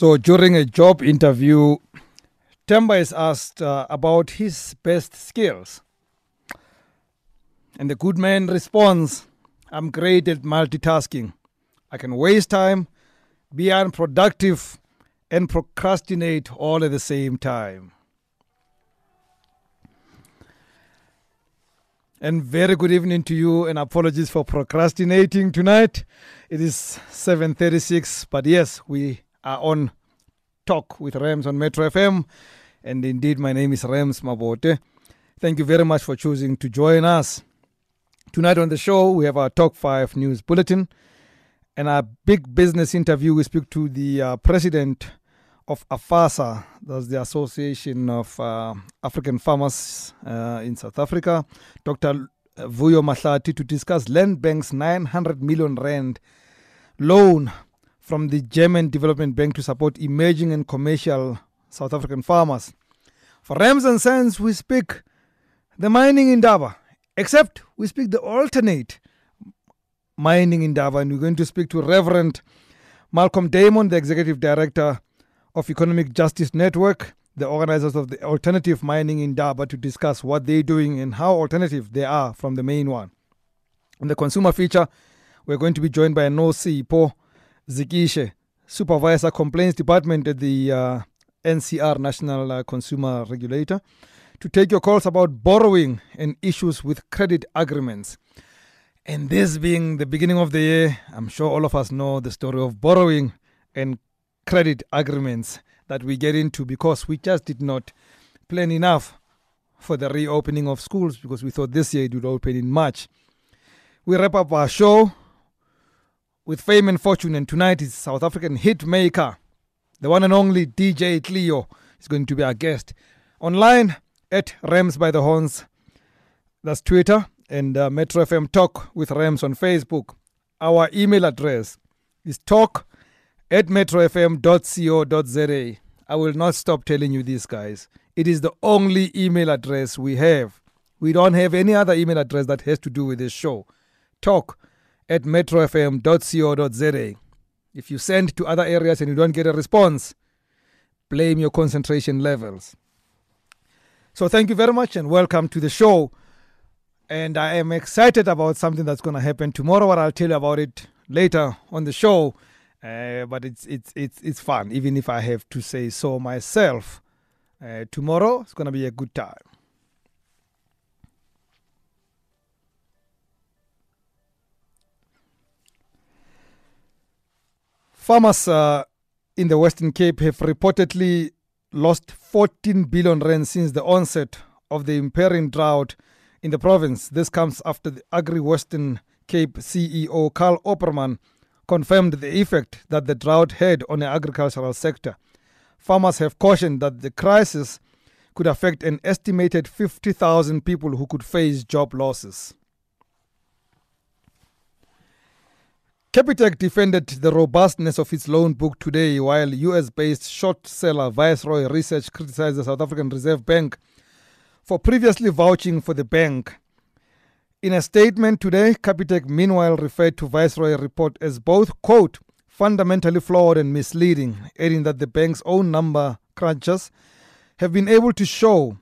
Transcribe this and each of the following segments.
So during a job interview, Temba is asked uh, about his best skills. And the good man responds, I'm great at multitasking. I can waste time, be unproductive, and procrastinate all at the same time. And very good evening to you and apologies for procrastinating tonight. It is 7:36, but yes, we are on talk with Rams on Metro FM. And indeed my name is Rams Mabote. Thank you very much for choosing to join us. Tonight on the show, we have our Talk 5 news bulletin and our big business interview. We speak to the uh, president of AFASA, that's the Association of uh, African Farmers uh, in South Africa, Dr. Vuyo Mahlati, to discuss Land Bank's 900 million rand loan from the German Development Bank to support emerging and commercial South African farmers. For Rams and Cents, we speak the mining indaba, except we speak the alternate mining indaba, and we're going to speak to Reverend Malcolm Damon, the Executive Director of Economic Justice Network, the organizers of the alternative mining indaba, to discuss what they're doing and how alternative they are from the main one. In the consumer feature, we're going to be joined by No Po Zikishe, Supervisor Complaints Department at the uh, NCR, National uh, Consumer Regulator, to take your calls about borrowing and issues with credit agreements. And this being the beginning of the year, I'm sure all of us know the story of borrowing and credit agreements that we get into because we just did not plan enough for the reopening of schools because we thought this year it would open in March. We wrap up our show with fame and fortune, and tonight is South African hit maker, the one and only DJ Cleo is going to be our guest. Online at Rams by the Horns, that's Twitter, and uh, Metro FM Talk with Rams on Facebook. Our email address is talk at metrofm.co.za. I will not stop telling you this, guys. It is the only email address we have. We don't have any other email address that has to do with this show. Talk at metrofm.co.za. If you send to other areas and you don't get a response, blame your concentration levels. So, thank you very much and welcome to the show. And I am excited about something that's going to happen tomorrow, but I'll tell you about it later on the show. Uh, but it's it's it's it's fun, even if I have to say so myself. Uh, tomorrow it's gonna be a good time. Farmers uh, in the Western Cape have reportedly lost 14 billion rand since the onset of the impending drought in the province. This comes after the Agri Western Cape CEO Carl Opperman confirmed the effect that the drought had on the agricultural sector. Farmers have cautioned that the crisis could affect an estimated 50,000 people who could face job losses. Capitec defended the robustness of its loan book today, while US based short seller Viceroy Research criticized the South African Reserve Bank for previously vouching for the bank. In a statement today, Capitec meanwhile referred to Viceroy report as both, quote, fundamentally flawed and misleading, adding that the bank's own number crunchers have been able to show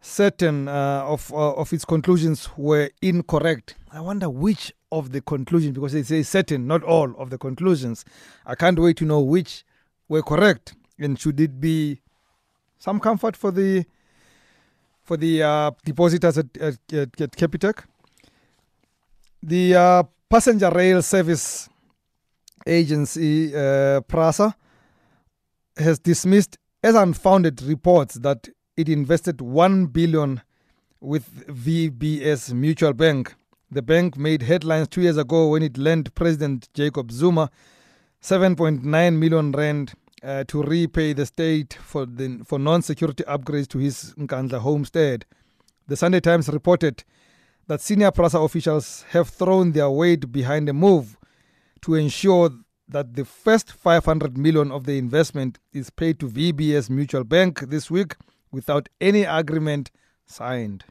certain uh, of, uh, of its conclusions were incorrect. I wonder which of the conclusions, because they say certain, not all of the conclusions. I can't wait to know which were correct, and should it be some comfort for the for the uh, depositors at, at, at Capitec? The uh, passenger rail service agency, uh, PRASA, has dismissed as unfounded reports that it invested 1 billion with VBS Mutual Bank. The bank made headlines two years ago when it lent President Jacob Zuma 7.9 million rand uh, to repay the state for the for non-security upgrades to his Nkandla homestead. The Sunday Times reported that senior PRASA officials have thrown their weight behind a move to ensure that the first 500 million of the investment is paid to VBS Mutual Bank this week without any agreement signed.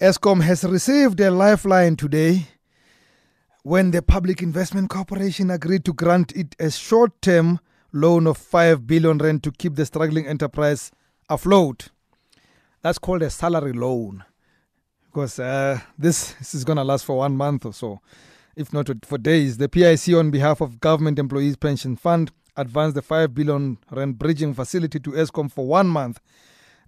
Eskom has received a lifeline today when the Public Investment Corporation agreed to grant it a short term loan of 5 billion rand to keep the struggling enterprise afloat. That's called a salary loan because uh, this, this is going to last for one month or so, if not for days. The PIC, on behalf of Government Employees Pension Fund, advanced the 5 billion rand bridging facility to Eskom for one month.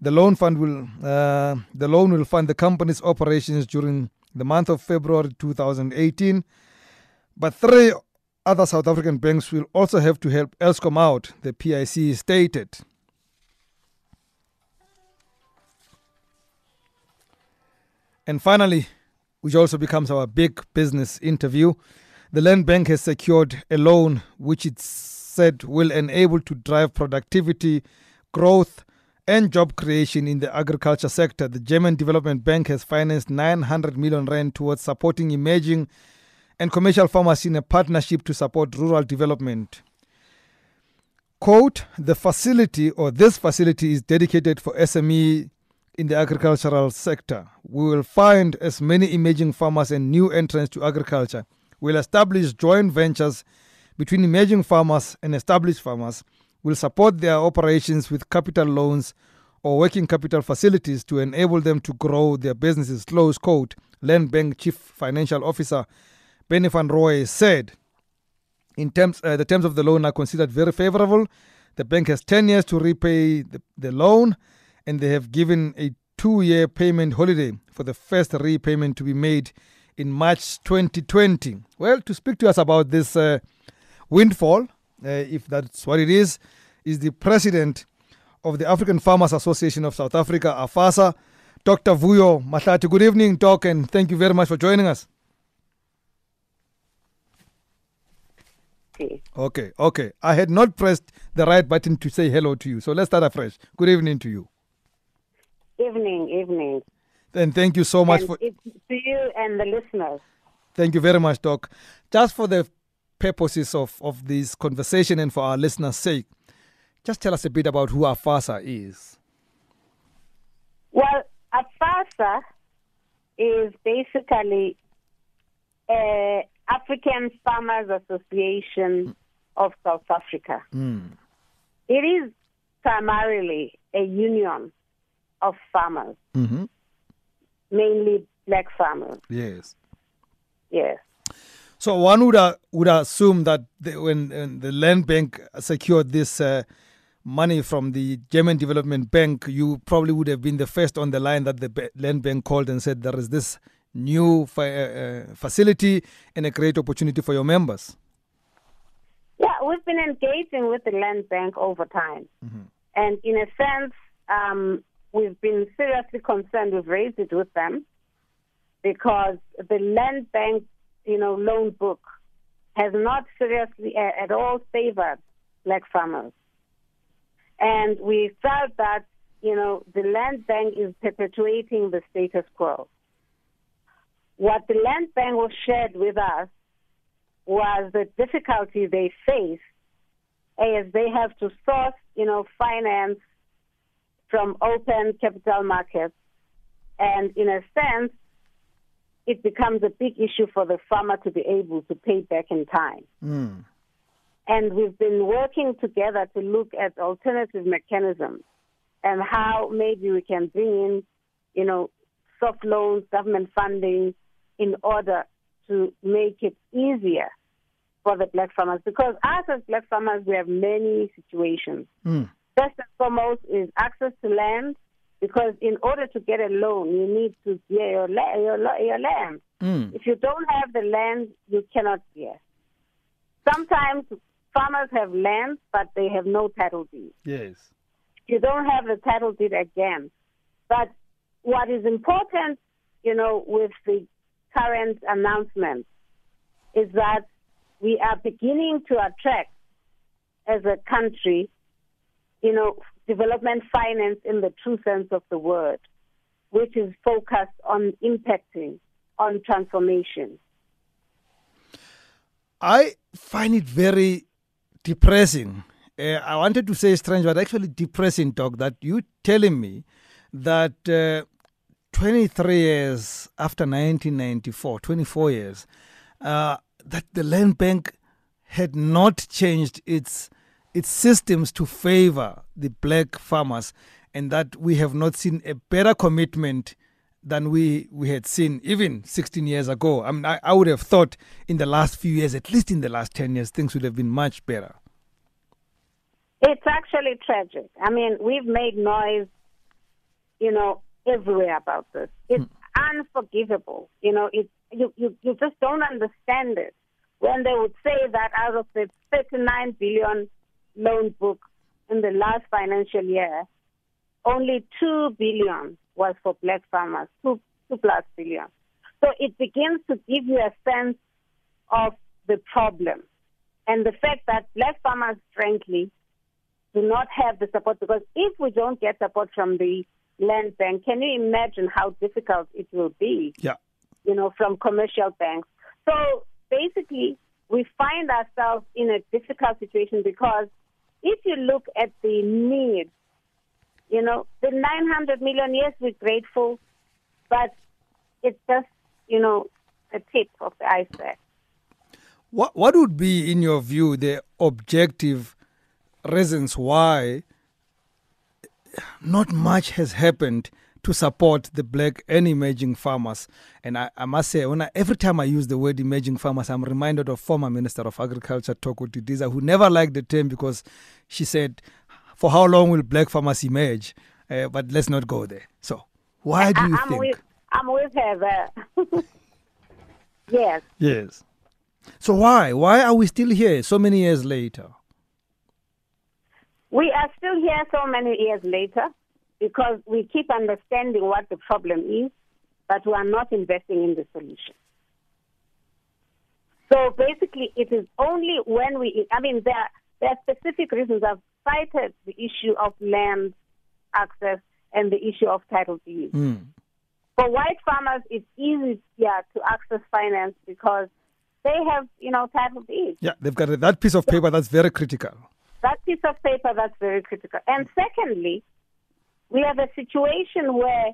The loan fund will uh, the loan will fund the company's operations during the month of February 2018. But three other South African banks will also have to help Eskom out, the PIC stated. And finally, which also becomes our big business interview, the Land Bank has secured a loan which it said will enable to drive productivity, growth, and job creation in the agriculture sector. The German Development Bank has financed 900 million rand towards supporting emerging and commercial farmers in a partnership to support rural development. Quote, the facility or this facility is dedicated for SME in the agricultural sector. We will find as many emerging farmers and new entrants to agriculture. We'll establish joint ventures between emerging farmers and established farmers. We'll support their operations with capital loans or working capital facilities to enable them to grow their businesses. Close quote. Land Bank Chief Financial Officer Bennie van Rooy said. In terms, uh, the terms of the loan are considered very favorable. The bank has 10 years to repay the, the loan and they have given a two year payment holiday for the first repayment to be made in March 2020. Well, to speak to us about this uh, windfall, Uh, if that's what it is, is the president of the African Farmers Association of South Africa, AFASA, Dr. Vuyo Mahlati. Good evening, Doc, and thank you very much for joining us. Okay. Okay, okay. I had not pressed the right button to say hello to you, so let's start afresh. Good evening to you. Evening, evening. And thank you so much and for. to you and the listeners. Thank you very much, Doc. Just for the purposes of, of this conversation and for our listeners' sake, just tell us a bit about who AFASA is. Well, AFASA is basically a African Farmers Association of South Africa. Mm. It is primarily a union of farmers, hmm mainly black farmers. Yes. Yes. So one would uh, would assume that the, when, when the land bank secured this uh, money from the German Development Bank, you probably would have been the first on the line that the land bank called and said there is this new fi- uh, uh, facility and a great opportunity for your members. Yeah, we've been engaging with the land bank over time. And in a sense, um, we've been seriously concerned. We've raised it with them because the land bank, you know, loan book has not seriously at all favored black farmers. And we felt that, you know, the land bank is perpetuating the status quo. What the land bank was shared with us was the difficulty they face as they have to source, you know, finance from open capital markets. And in a sense, it becomes a big issue for the farmer to be able to pay back in time. Mm. And we've been working together to look at alternative mechanisms and how maybe we can bring in, you know, soft loans, government funding in order to make it easier for the black farmers. Because us as black farmers, we have many situations. Mm. First and foremost is access to land, because in order to get a loan, you need to clear your, la- your, la- your land. Mm. If you don't have the land, you cannot clear. Sometimes farmers have land, but they have no title deed. Yes. You don't have the title deed again. But what is important, you know, with the current announcement is that we are beginning to attract, as a country, you know, development finance in the true sense of the word, which is focused on impacting on transformation. I find it very depressing. Uh, I wanted to say strange, but actually depressing, Doc, that you telling me that uh, 23 years after 1994, 24 years, uh, that the land bank had not changed its its systems to favor the black farmers, and that we have not seen a better commitment than we, we had seen even 16 years ago. I mean, I, I would have thought in the last few years, at least in the last 10 years, things would have been much better. It's actually tragic. I mean, we've made noise, you know, everywhere about this. It's hmm. unforgivable. You know, it, you, you, you just don't understand it. When they would say that out of the 39 billion loan book in the last financial year, only 2 billion was for black farmers, 2, 2 plus billion. So it begins to give you a sense of the problem and the fact that black farmers, frankly, do not have the support because if we don't get support from the land bank, can you imagine how difficult it will be? Yeah. You know, from commercial banks. So basically, we find ourselves in a difficult situation because if you look at the needs, you know, the 900 million, yes, we're grateful, but it's just, you know, the tip of the iceberg. What, what would be, in your view, the objective reasons why not much has happened to support the black and emerging farmers. And I, I must say, when I, every time I use the word emerging farmers, I'm reminded of former Minister of Agriculture, Thoko Didiza, who never liked the term because she said, for how long will black farmers emerge? Uh, but let's not go there. So, why do you I'm think? With, I'm with her there. yes. Yes. So why? Why are we still here so many years later? We are still here so many years later because we keep understanding what the problem is, but we are not investing in the solution. So basically, it is only when we, I mean, there, there are specific reasons. I've cited the issue of land access and the issue of title deeds. Mm. For white farmers, it's easier to access finance because they have, you know, title deeds. Yeah, they've got that piece of paper that's very critical. That piece of paper that's very critical. And secondly, we have a situation where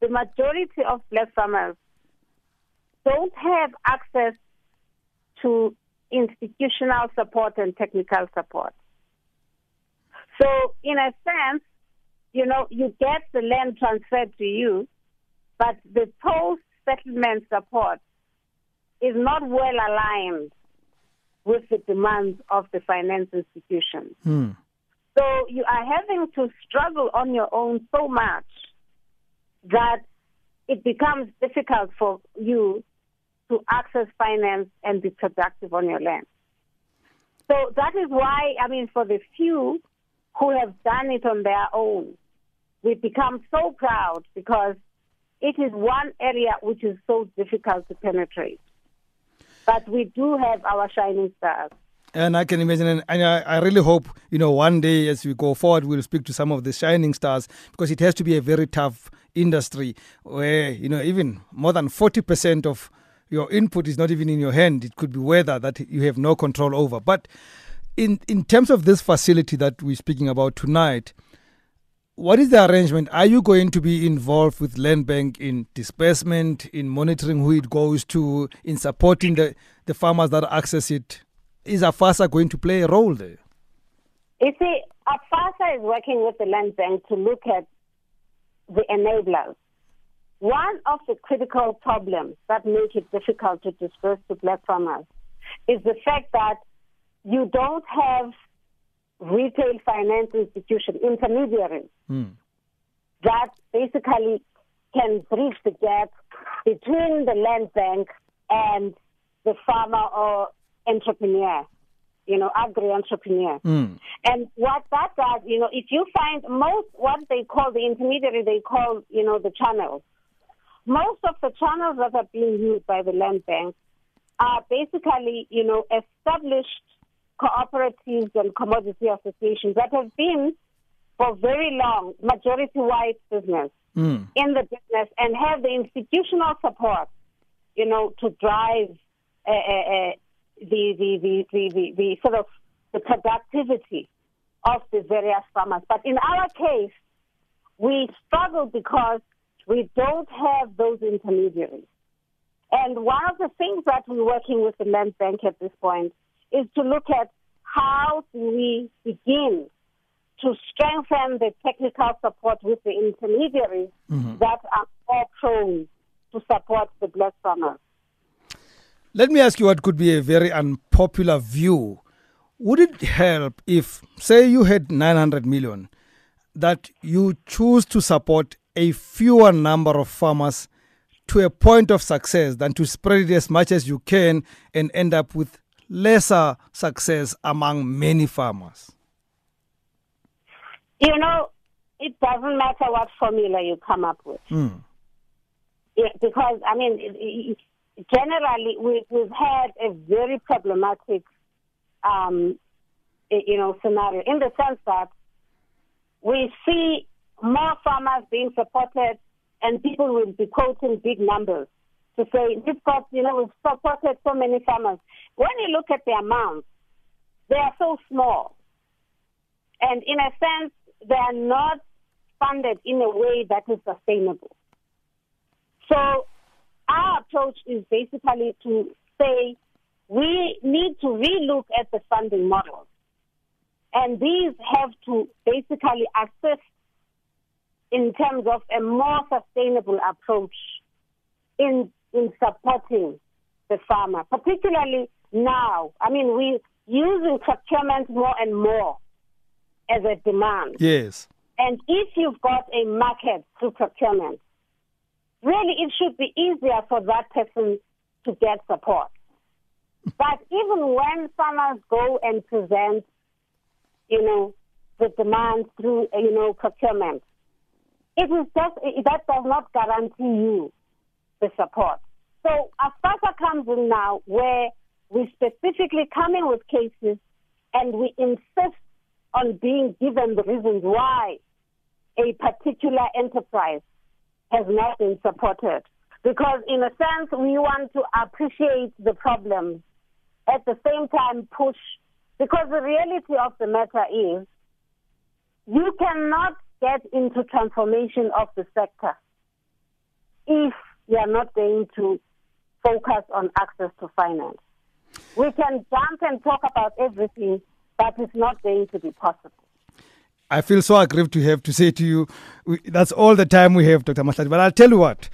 the majority of black farmers don't have access to institutional support and technical support. So, in a sense, you know, you get the land transferred to you, but the post settlement support is not well aligned with the demands of the finance institutions. Hmm. So you are having to struggle on your own so much that it becomes difficult for you to access finance and be productive on your land. So that is why, I mean, for the few who have done it on their own, we become so proud because it is one area which is so difficult to penetrate. But we do have our shining stars. And I can imagine, and I, I really hope, you know, one day as we go forward, we'll speak to some of the shining stars because it has to be a very tough industry where, you know, even more than 40% of your input is not even in your hand. It could be weather that you have no control over. But in, in terms of this facility that we're speaking about tonight, what is the arrangement? Are you going to be involved with Land Bank in disbursement, in monitoring who it goes to, in supporting the, the farmers that access it? Is AFASA going to play a role there? You see, AFASA is working with the Land Bank to look at the enablers. One of the critical problems that make it difficult to disperse to black farmers is the fact that you don't have retail finance institution intermediaries mm. that basically can bridge the gap between the land bank and the farmer or entrepreneur, you know, agri entrepreneur. Mm. And what that does, you know, if you find most what they call the intermediary, they call, you know, the channels. Most of the channels that are being used by the land bank are basically, you know, established cooperatives and commodity associations that have been for very long majority white business mm. in the business and have the institutional support, you know, to drive uh, uh, the, the, the, the, the, the sort of the productivity of the various farmers. But in our case, we struggle because we don't have those intermediaries. And one of the things that we're working with the Land Bank at this point is to look at how do we begin to strengthen the technical support with the intermediaries mm-hmm. that are more prone to support the black farmers. Let me ask you what could be a very unpopular view. Would it help if, say, you had 900 million, that you choose to support a fewer number of farmers to a point of success than to spread it as much as you can and end up with lesser success among many farmers? You know, it doesn't matter what formula you come up with. Mm. Yeah, because, I mean, generally, we, we've had a very problematic, um, you know, scenario in the sense that we see more farmers being supported, and people will be quoting big numbers to say we've got, you know, we've supported so many farmers. When you look at the amounts, they are so small, and in a sense, they are not funded in a way that is sustainable. So our approach is basically to say we need to relook at the funding model. And these have to basically assist in terms of a more sustainable approach in, in supporting the farmer, particularly now. I mean, we're using procurement more and more as a demand. Yes. And if you've got a market through procurement, really it should be easier for that person to get support. But even when farmers go and present, you know, the demand through, you know, procurement, it is just, that does not guarantee you the support. So AFASA comes in now where we specifically come in with cases and we insist on being given the reasons why a particular enterprise has not been supported. Because, in a sense, we want to appreciate the problems, at the same time, push. Because the reality of the matter is, you cannot get into transformation of the sector if you are not going to focus on access to finance. We can jump and talk about everything, but it's not going to be possible. I feel so aggrieved to have to say to you, we, that's all the time we have, Dr. Mahlati. But I'll tell you what,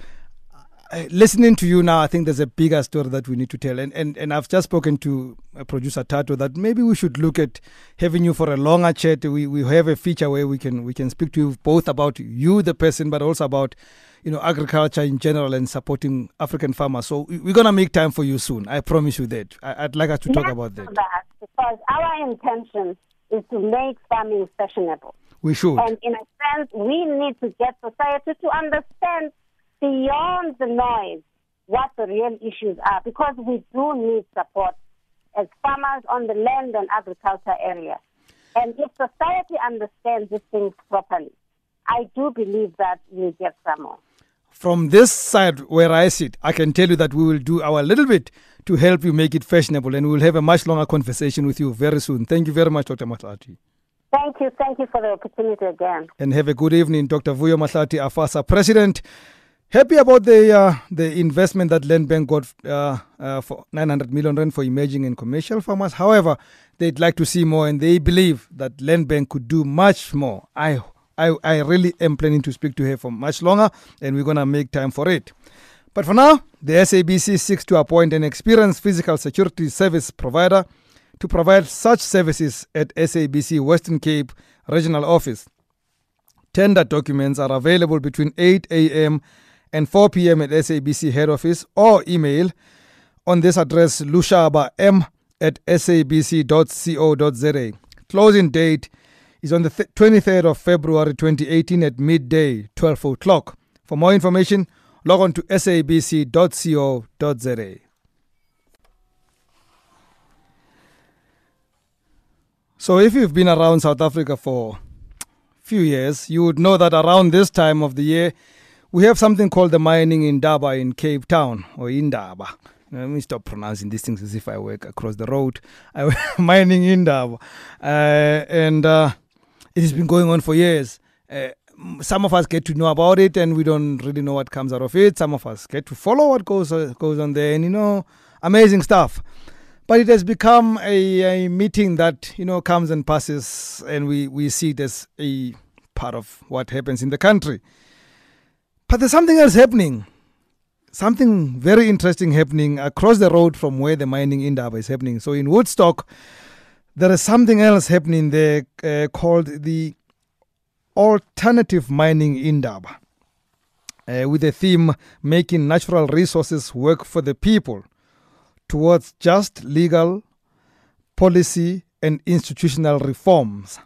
listening to you now, I think there's a bigger story that we need to tell. And, and, and I've just spoken to uh, producer Tato that maybe we should look at having you for a longer chat. We, we have a feature where we can we can speak to you both about you, the person, but also about you know agriculture in general and supporting African farmers. So we're gonna make time for you soon. I promise you that. I, would like us to talk about that. that. Because our intention is to make farming fashionable. We should. And in a sense, we need to get society to understand beyond the noise what the real issues are because we do need support as farmers on the land and agriculture area. And if society understands these things properly, I do believe that we'll get somewhere. From this side where I sit, I can tell you that we will do our little bit to help you make it fashionable and we'll have a much longer conversation with you very soon. Thank you very much, Dr. Mahlati. Thank you. Thank you for the opportunity again. And have a good evening, Dr. Vuyo Mahlati, AFASA President. Happy about the uh, the investment that Land Bank got uh, uh, for 900 million rand for emerging and commercial farmers. However, they'd like to see more, and they believe that Land Bank could do much more. I I, I really am planning to speak to her for much longer, and we're gonna make time for it. But for now, the SABC seeks to appoint an experienced physical security service provider to provide such services at SABC Western Cape Regional Office. Tender documents are available between 8 a.m and 4 p.m. at SABC head office or email on this address lushaba at sabc.co.za. Closing date is on the th- 23rd of February 2018 at midday, 12 o'clock. For more information, log on to sabc.co.za. So, if you've been around South Africa for a few years, you would know that around this time of the year, we have something called the mining indaba in Cape Town or Indaba. Let me stop pronouncing these things as if I work across the road. I mining indaba, uh, and uh, it has been going on for years. Uh, some of us get to know about it and we don't really know what comes out of it. Some of us get to follow what goes uh, goes on there, and you know, amazing stuff. But it has become a, a meeting that you know comes and passes, and we we see it as a part of what happens in the country. But there's something else happening. Something very interesting happening across the road from where the mining indaba is happening. So in Woodstock, there is something else happening there uh, called the alternative mining indaba, uh, with the theme making natural resources work for the people towards just legal, policy, and institutional reforms.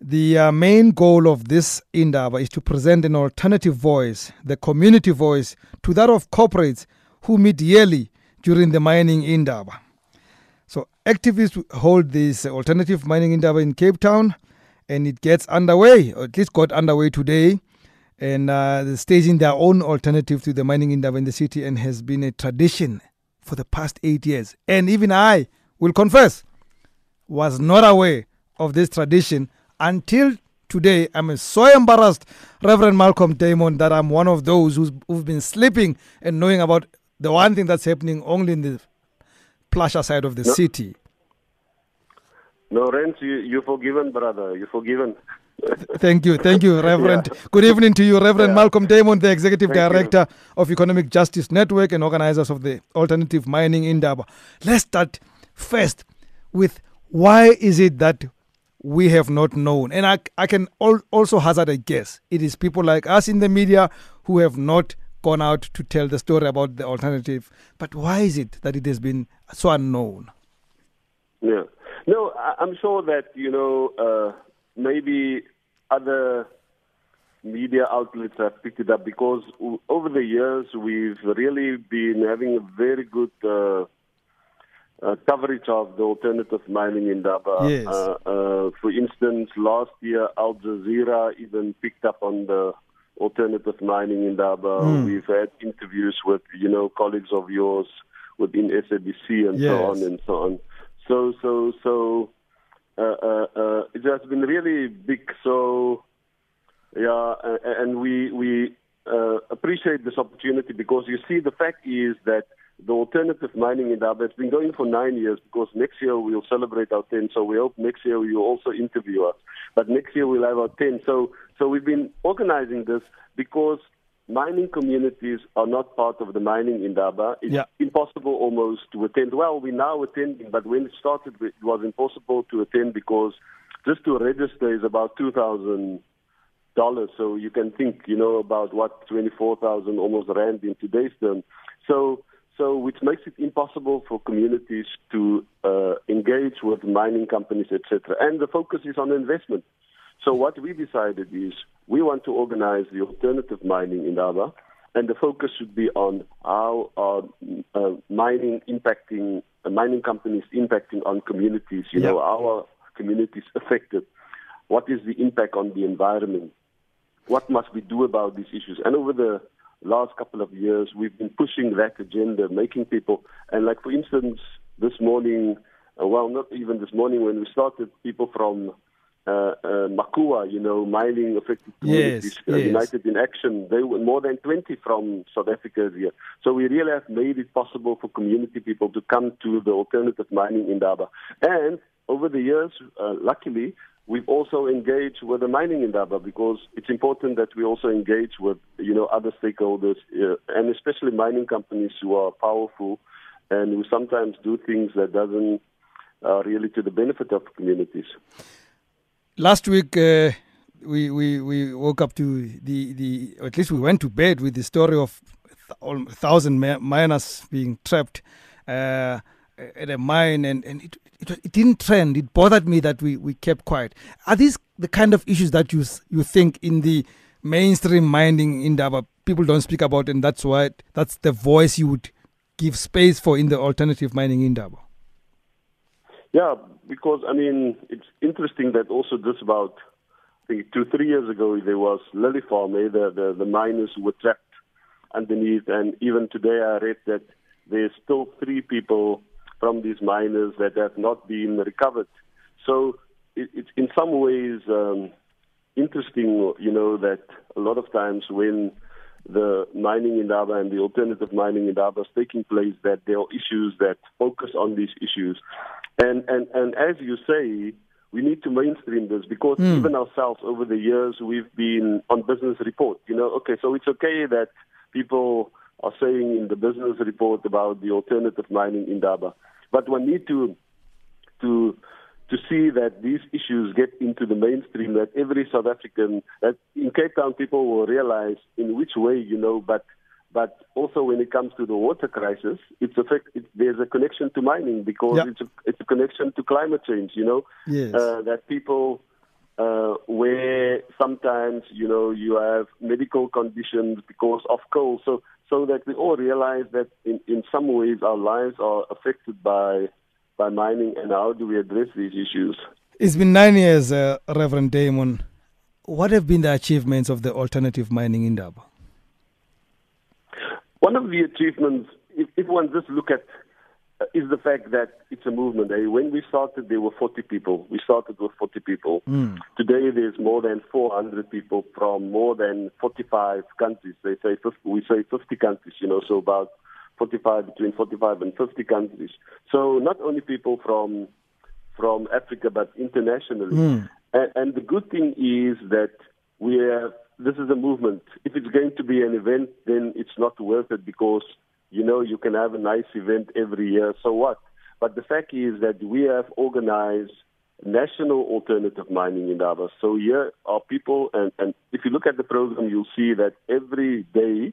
The uh, main goal of this Indaba is to present an alternative voice, the community voice, to that of corporates who meet yearly during the mining Indaba. Activists hold this alternative mining Indaba in Cape Town, and it gets underway, or at least got underway today. And uh, staging their own alternative to the mining Indaba in the city, and has been a tradition for the past eight years. And even I will confess, was not aware of this tradition until today, I'm so embarrassed, Reverend Malcolm Damon, that I'm one of those who've been sleeping and knowing about the one thing that's happening only in the plasha side of the No. city. No, Rens, you, you're forgiven, brother. You're forgiven. Thank you. Thank you, Reverend. Good evening to you, Reverend Yeah. Malcolm Damon, the Executive Thank you. Director of Economic Justice Network and organizers of the Alternative Mining in Indaba. Let's start first with why is it that we have not known? And I, I can al- also hazard a guess. It is people like us in the media who have not gone out to tell the story about the alternative. But why is it that it has been so unknown? Yeah. No, I'm sure that, you know, uh, maybe other media outlets have picked it up because over the years we've really been having a very good uh, uh, coverage of the alternative mining indaba. Yes. Uh, uh, for instance, last year Al Jazeera even picked up on the alternative mining indaba. Mm. We've had interviews with, you know, colleagues of yours within SABC and Yes. so on and so on. So, so, so, uh, uh, uh, it has been really big. So, yeah, and we we uh, appreciate this opportunity because you see, the fact is that the alternative mining indaba has been going for nine years because next year we'll celebrate our 10. So we hope next year you'll also interview us. But next year we'll have our 10. So, so we've been organizing this because mining communities are not part of the mining indaba. It's Yeah. impossible almost to attend. Well, we're now attending, but when it started, it was impossible to attend because just to register is about 2,000 dollars. So you can think, you know, about what 24,000 almost rand in today's term. So, so which makes it impossible for communities to uh, engage with mining companies, etc. And the focus is on investment. So what we decided is we want to organize the alternative mining indaba, and the focus should be on how are uh, mining impacting, uh, mining companies impacting on communities. You Yeah. know, how are communities affected? What is the impact on the environment? What must we do about these issues? And over the last couple of years, we've been pushing that agenda, making people, and like for instance, this morning, uh, well, not even this morning when we started, people from uh, uh, MACUA, you know, mining affected communities, Yes, uh, yes. United in Action, they were more than 20 from South Africa here. So we really have made it possible for community people to come to the alternative mining indaba. And over the years, uh, luckily, we've also engaged with the mining indaba because it's important that we also engage with, you know, other stakeholders, uh, and especially mining companies who are powerful and who sometimes do things that doesn't uh, really to the benefit of communities. last week uh, we, we we woke up to the the at least we went to bed with the story of th- thousand mi- miners being trapped uh, at a mine and and it, it it didn't trend. It bothered me that we we kept quiet. Are these the kind of issues that you you think in the mainstream mining in indaba people don't speak about and that's why that's the voice you would give space for in the alternative mining in indaba Yeah, because I mean, it's interesting that also just about I think two, three years ago there was Lily Farm, eh, the, the the miners were trapped underneath, and even today I read that there's still three people from these miners that have not been recovered. So it, it's in some ways um, interesting, you know, that a lot of times when the mining indaba and the alternative mining indaba is taking place, that there are issues that focus on these issues. And, and, and as you say, we need to mainstream this because mm. even ourselves over the years, we've been on business report. You know, okay, so it's okay that people are saying in the business report about the alternative mining indaba, but we need to to to see that these issues get into the mainstream, that every South African, that in Cape Town people will realize in which way, you know, but but also when it comes to the water crisis, it's effect, it, there's a connection to mining because it's, a, it's a connection to climate change, you know, yes. uh, that people uh, where sometimes, you know, you have medical conditions because of coal. So, so that we all realize that in, in some ways our lives are affected by by mining, and how do we address these issues? It's been nine years, uh, Reverend Damon. What have been the achievements of the alternative mining indaba? One of the achievements, if, if one just look at, is the fact that it's a movement. Eh? When we started, there were 40 people. We started with 40 people. Mm. Today, there's more than 400 people from more than 45 countries. They say 50, we say 50 countries, you know, so about 45 between 45 and 50 countries. So not only people from from Africa but internationally. Mm. And, and the good thing is that we have this is a movement. If it's going to be an event, then it's not worth it because you know you can have a nice event every year. So what? But the fact is that we have organized national alternative mining indaba. So here are people, and, and if you look at the program, you'll see that every day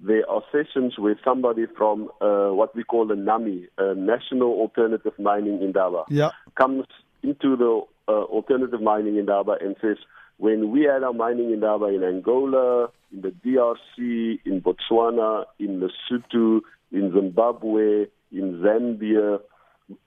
there are sessions where somebody from uh, what we call a NAMI, a National Alternative Mining Indaba, yeah. comes into the uh, alternative mining in indaba and says, when we had our mining indaba in Angola, in the DRC, in Botswana, in Lesotho, in Zimbabwe, in Zambia,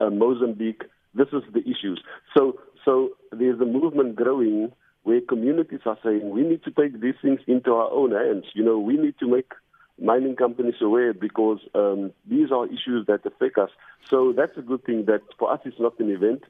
uh, Mozambique, this is the issues. So, so there's a movement growing where communities are saying we need to take these things into our own hands. You know, we need to make mining companies aware because um, these are issues that affect us. So that's a good thing. That for us, it's not an event.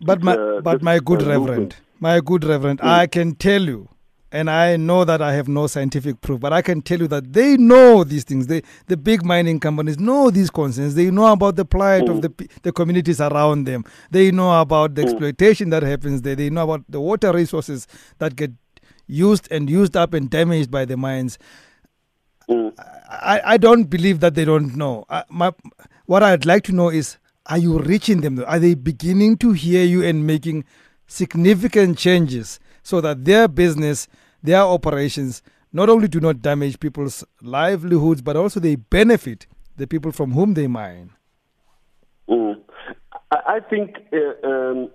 But my, uh, but my good reverend, movement. My good reverend, mm. I can tell you, and I know that I have no scientific proof, but I can tell you that they know these things. They, the big mining companies know these concerns. They know about the plight mm. of the the communities around them. They know about the mm. exploitation that happens there. They know about the water resources that get used and used up and damaged by the mines. Mm. I, I don't believe that they don't know. I, my, what I'd like to know is are you reaching them? Are they beginning to hear you and making significant changes so that their business, their operations, not only do not damage people's livelihoods, but also they benefit the people from whom they mine? Mm. I think uh, um,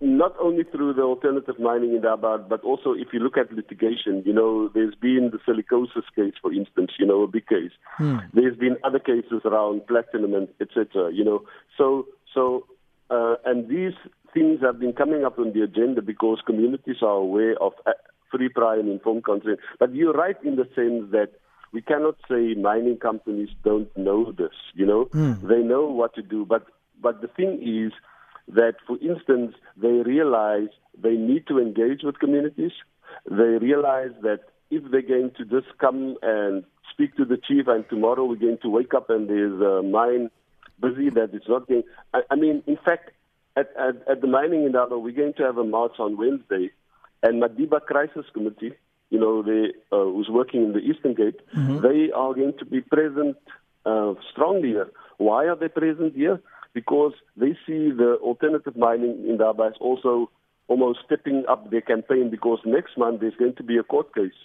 not only through the alternative mining indaba, but also if you look at litigation, you know, there's been the silicosis case, for instance, you know, a big case. Hmm. There's been other cases around platinum and etc. You know, so so uh, and these things have been coming up on the agenda because communities are aware of uh, free, prior, and informed consent. But you're right in the sense that we cannot say mining companies don't know this. You know, Hmm. they know what to do, but but the thing is that, for instance, they realize they need to engage with communities. They realize that if they're going to just come and speak to the chief, and tomorrow we're going to wake up and there's a mine busy that it's not going. I, I mean, in fact, at, at, at the mining in indaba, we're going to have a march on Wednesday, and Madiba Crisis Committee, you know, they uh, who's working in the Eastern Cape, Mhm. they are going to be present uh, strongly here. Why are they present here? Because they see the alternative mining indaba is also almost stepping up their campaign because next month there's going to be a court case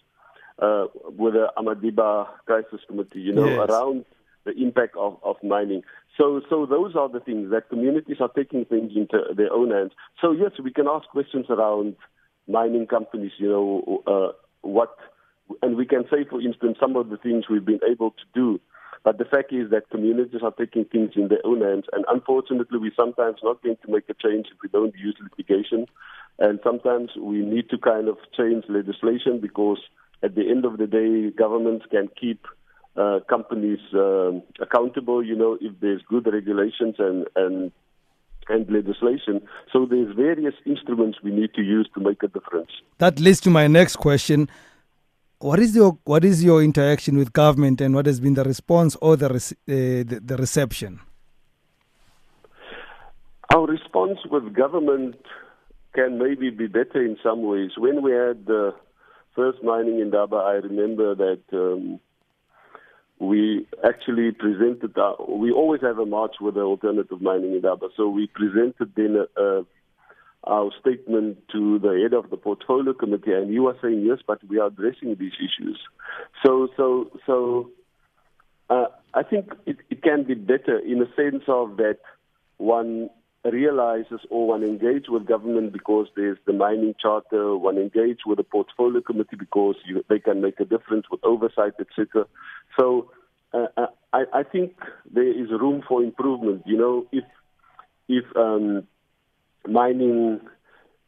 uh, with the Amadiba Crisis Committee, you know, Yes. around the impact of, of mining. So, so those are the things that communities are taking things into their own hands. So yes, we can ask questions around mining companies, you know, uh, what, and we can say, for instance, some of the things we've been able to do. But the fact is that communities are taking things in their own hands, and unfortunately, we're sometimes not going to make a change if we don't use litigation. And sometimes we need to kind of change legislation because at the end of the day, governments can keep uh, companies um, accountable. You know, if there's good regulations and and and legislation. So there's various instruments we need to use to make a difference. That leads to my next question. What is your what is your interaction with government, and what has been the response or the uh, the, the reception? Our response with government can maybe be better in some ways. When we had the first mining indaba, I remember that um, we actually presented. Our, we always have a march with the alternative mining indaba, so we presented then a, a our statement to the head of the portfolio committee, and he was saying yes, but we are addressing these issues. So, so, so, uh, I think it, it can be better in a sense of that one realizes or one engage with government because there's the mining charter, one engage with the portfolio committee because you, they can make a difference with oversight, etc. So uh, uh, I, I think there is room for improvement. You know, if if um, mining,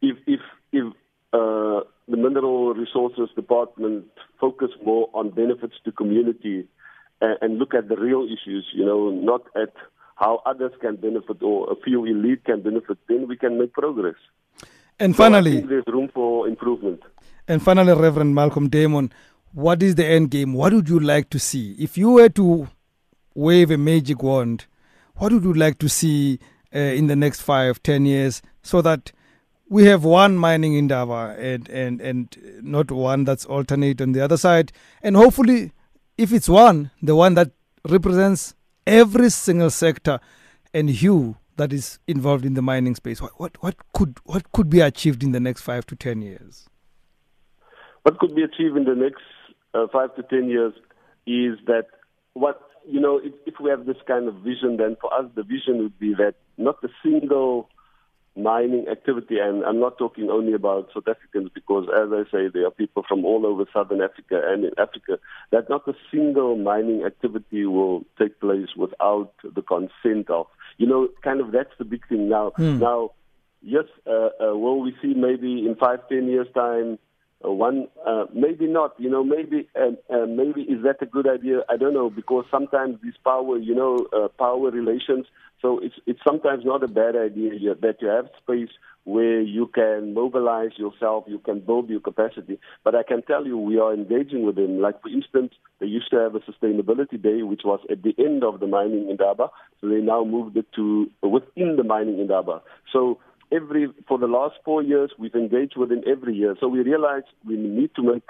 if if if uh, the mineral resources department focus more on benefits to community and, and look at the real issues, you know, not at how others can benefit or a few elite can benefit, then we can make progress. And finally, so there's room for improvement. And finally, Reverend Malcolm Damon, what is the end game? What would you like to see? If you were to wave a magic wand, what would you like to see uh, in the next five, ten years, so that we have one mining Indaba and and and not one that's alternate on the other side, and hopefully, if it's one, the one that represents every single sector and hue that is involved in the mining space. What what what could what could be achieved in the next five to ten years? What could be achieved in the next uh, five to ten years is that what you know, if, if we have this kind of vision, then for us the vision would be that not a single mining activity, and I'm not talking only about South Africans because, as I say, there are people from all over Southern Africa and in Africa, that not a single mining activity will take place without the consent of, you know, kind of that's the big thing now. Mm. Now, yes, uh, uh, will we see maybe in five, ten years' time, uh, one uh, maybe not you know maybe uh, uh, maybe is that a good idea i don't know because sometimes these power you know uh, power relations so it's it's sometimes not a bad idea that you have space where you can mobilize yourself you can build your capacity but i can tell you we are engaging with them like for instance they used to have a sustainability day which was at the end of the mining indaba so they now moved it to within the mining indaba so every for the last four years we've engaged with them every year. So we realize we need to make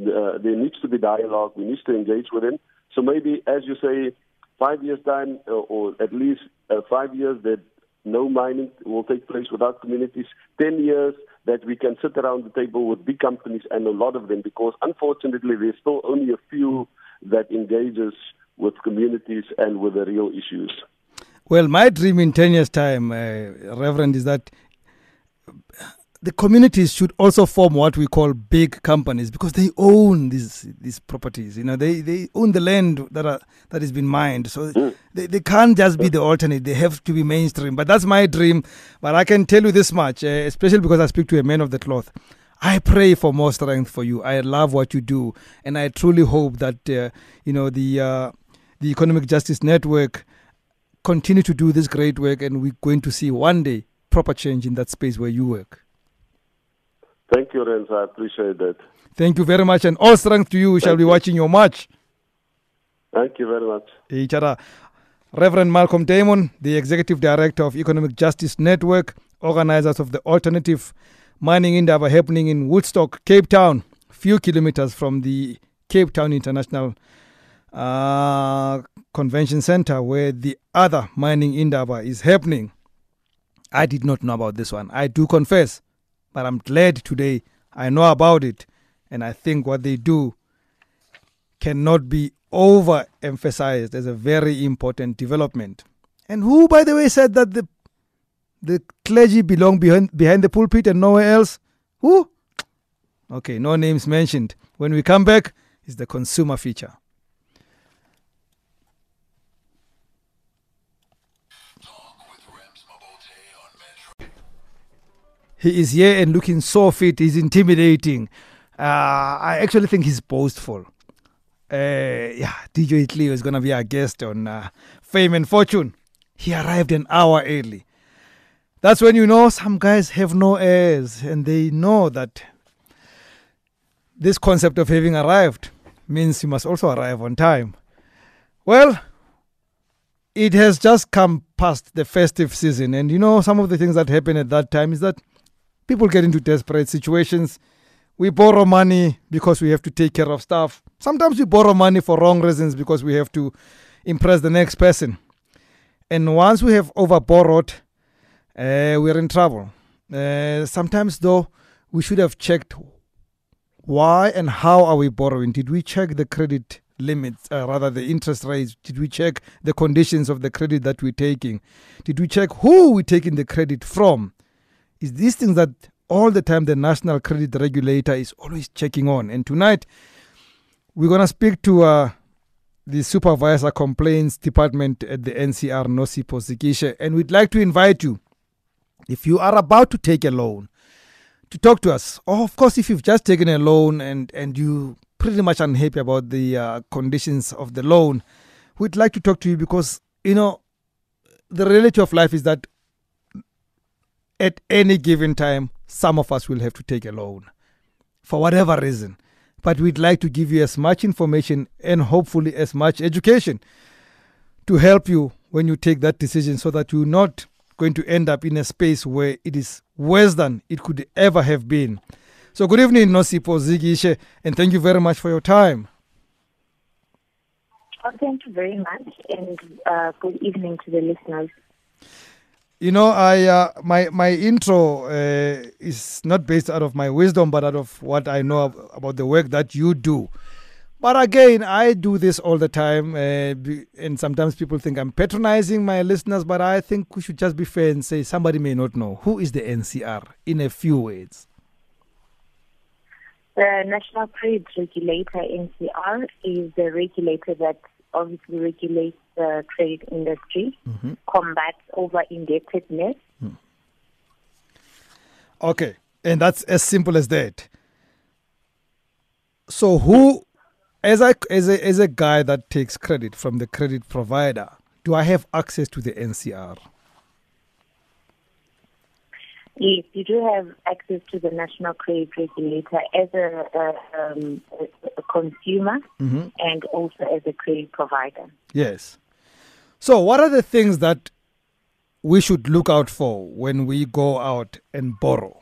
uh, there needs to be dialogue. We need to engage with them. So maybe, as you say, five years time, uh, or at least uh, five years that no mining will take place without communities. Ten years that we can sit around the table with big companies and a lot of them, because unfortunately there's still only a few that engages with communities and with the real issues. Well, my dream in 10 years' time, uh, Reverend, is that the communities should also form what we call big companies because they own these these properties. You know, they, they own the land that are that has been mined. So mm. they, they can't just be the alternate. They have to be mainstream. But that's my dream. But I can tell you this much, uh, especially because I speak to a man of the cloth. I pray for more strength for you. I love what you do, and I truly hope that uh, you know the uh, the Economic Justice Network continue to do this great work, and we're going to see one day proper change in that space where you work. Thank you, Renz. I appreciate that. Thank you very much, and all strength to you. We shall be watching your match. Thank you very much. Each other. Reverend Malcolm Damon, the Executive Director of Economic Justice Network, organizers of the Alternative Mining Indaba happening in Woodstock, Cape Town, few kilometers from the Cape Town International uh, Convention Center, where the other mining Indaba is happening. I did not know about this one. I do confess, but I'm glad today I know about it, and I think what they do cannot be overemphasized as a very important development. And who, by the way, said that the the clergy belong behind behind the pulpit and nowhere else? Who? Okay, no names mentioned. When we come back, is the consumer feature. He is here and looking so fit. He's intimidating. Uh, I actually think he's boastful. Uh, yeah, DJ Cleo is going to be our guest on uh, Fame and Fortune. He arrived an hour early. That's when you know some guys have no airs and they know that this concept of having arrived means you must also arrive on time. Well, it has just come past the festive season, and you know, some of the things that happen at that time is that people get into desperate situations. We borrow money because we have to take care of stuff. Sometimes we borrow money for wrong reasons because we have to impress the next person. And once we have overborrowed, uh, we're in trouble. Uh, sometimes, though, we should have checked why and how are we borrowing. Did we check the credit limits, uh, rather the interest rates? Did we check the conditions of the credit that we're taking? Did we check who we're taking the credit from? Is these things that all the time the National Credit Regulator is always checking on. And tonight, we're going to speak to uh, the Supervisor Complaints Department at the NCR, Nosipho Zikishe, and we'd like to invite you, if you are about to take a loan, to talk to us. Or, of course, if you've just taken a loan and, and you pretty much unhappy about the uh, conditions of the loan, we'd like to talk to you because, you know, the reality of life is that at any given time, some of us will have to take a loan for whatever reason. But we'd like to give you as much information and hopefully as much education to help you when you take that decision so that you're not going to end up in a space where it is worse than it could ever have been. So, good evening, Nosipho Zikishe, and thank you very much for your time. Oh, thank you very much, and uh, good evening to the listeners. You know, I uh, my my intro uh, is not based out of my wisdom, but out of what I know about the work that you do. But again, I do this all the time, uh, and sometimes people think I'm patronizing my listeners. But I think we should just be fair and say somebody may not know who is the NCR in a few words. The National Credit Regulator (NCR) is the regulator that obviously regulates the trade industry, mm-hmm. combats over indebtedness. Mm. Okay, and that's as simple as that. So, who, as a as a as a guy that takes credit from the credit provider, do I have access to the NCR? Yes, you do have access to the National Credit Regulator as a, a, um, a consumer mm-hmm. and also as a credit provider. Yes. So, what are the things that we should look out for when we go out and borrow?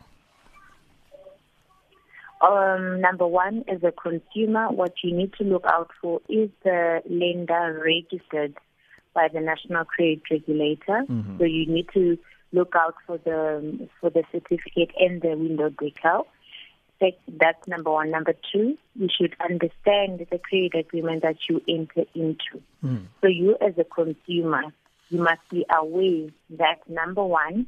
Um, number one, as a consumer, what you need to look out for is the lender registered by the National Credit Regulator. Mm-hmm. So you need to look out for the for the certificate and the window decal. That's number one. Number two, you should understand the credit agreement that you enter into. Mm. So you as a consumer, you must be aware that number one,